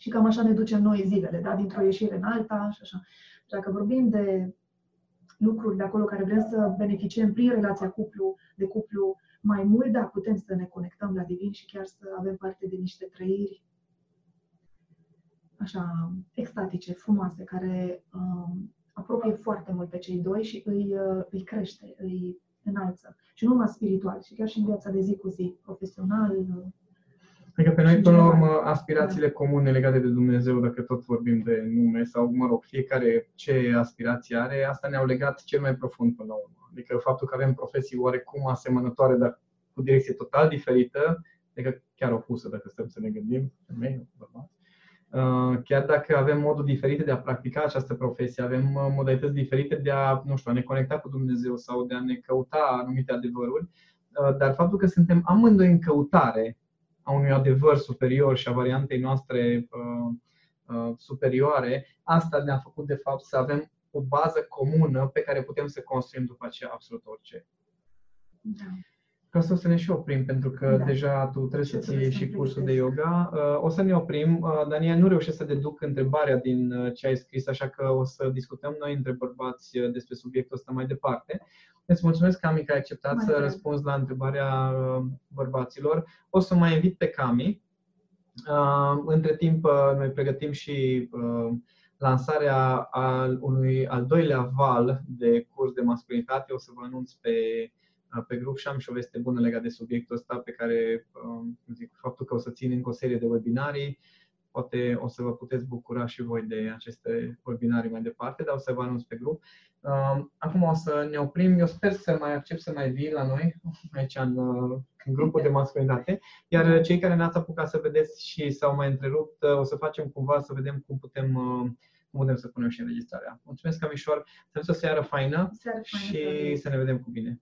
Și cam așa ne ducem noi zilele, da? dintr-o ieșire în alta și așa. Și dacă vorbim de lucruri de acolo care vrem să beneficiem prin relația cuplu, de cuplu mai mult, da, putem să ne conectăm la divin și chiar să avem parte de niște trăiri așa extatice, frumoase, care um, apropie foarte mult pe cei doi și îi, uh, îi crește, îi înalță. Și nu numai spiritual, și chiar și în viața de zi cu zi, profesional. Uh, Adică pe noi, în până la general. urmă, aspirațiile comune legate de Dumnezeu, dacă tot vorbim de nume, sau, mă rog, fiecare ce aspirație are, asta ne-au legat cel mai profund până la urmă. Adică faptul că avem profesii oarecum asemănătoare, dar cu direcție total diferită, adică chiar opusă, dacă stăm să ne gândim, femei, bărbați. Uh, Chiar dacă avem moduri diferite de a practica această profesie, avem uh, modalități diferite de a, nu știu, a ne conecta cu Dumnezeu sau de a ne căuta anumite adevăruri, uh, dar faptul că suntem amândoi în căutare a unui adevăr superior și a variantei noastre uh, uh, superioare, asta ne-a făcut de fapt să avem o bază comună pe care putem să construim după aceea absolut orice. Da. Ca să o să ne și oprim, pentru că Da. deja tu trebuie Și să trebuie ții să și îmi cursul de pregătesc. yoga. Uh, O să ne oprim. Uh, Daniel, nu reușesc să deduc întrebarea din uh, ce ai scris, așa că o să discutăm noi între bărbați uh, despre subiectul ăsta mai departe. Îți mulțumesc, Cami, că ai acceptat Mai să drag. răspunzi la întrebarea uh, bărbaților. O să mai invit pe Cami. Uh, Între timp, uh, noi pregătim și uh, lansarea al unui al doilea val de curs de masculinitate. O să vă anunț pe pe grup și am și o veste bună legată de subiectul ăsta pe care, um, cum zic, faptul că o să țin încă o serie de webinarii, poate o să vă puteți bucura și voi de aceste webinarii mai departe, dar o să vă anunț pe grup. Um, Acum o să ne oprim. Eu sper să mai accept să mai vii la noi, aici în, uh, în grupul de masculinitate, iar cei care n-ați apucat să vedeți și s-au mai întrerupt, uh, o să facem cumva să vedem cum putem, uh, cum putem să punem și înregistrarea. Mulțumesc, Camișor, să aveți o seară faină Seară faină, și Flavie. să ne vedem cu bine.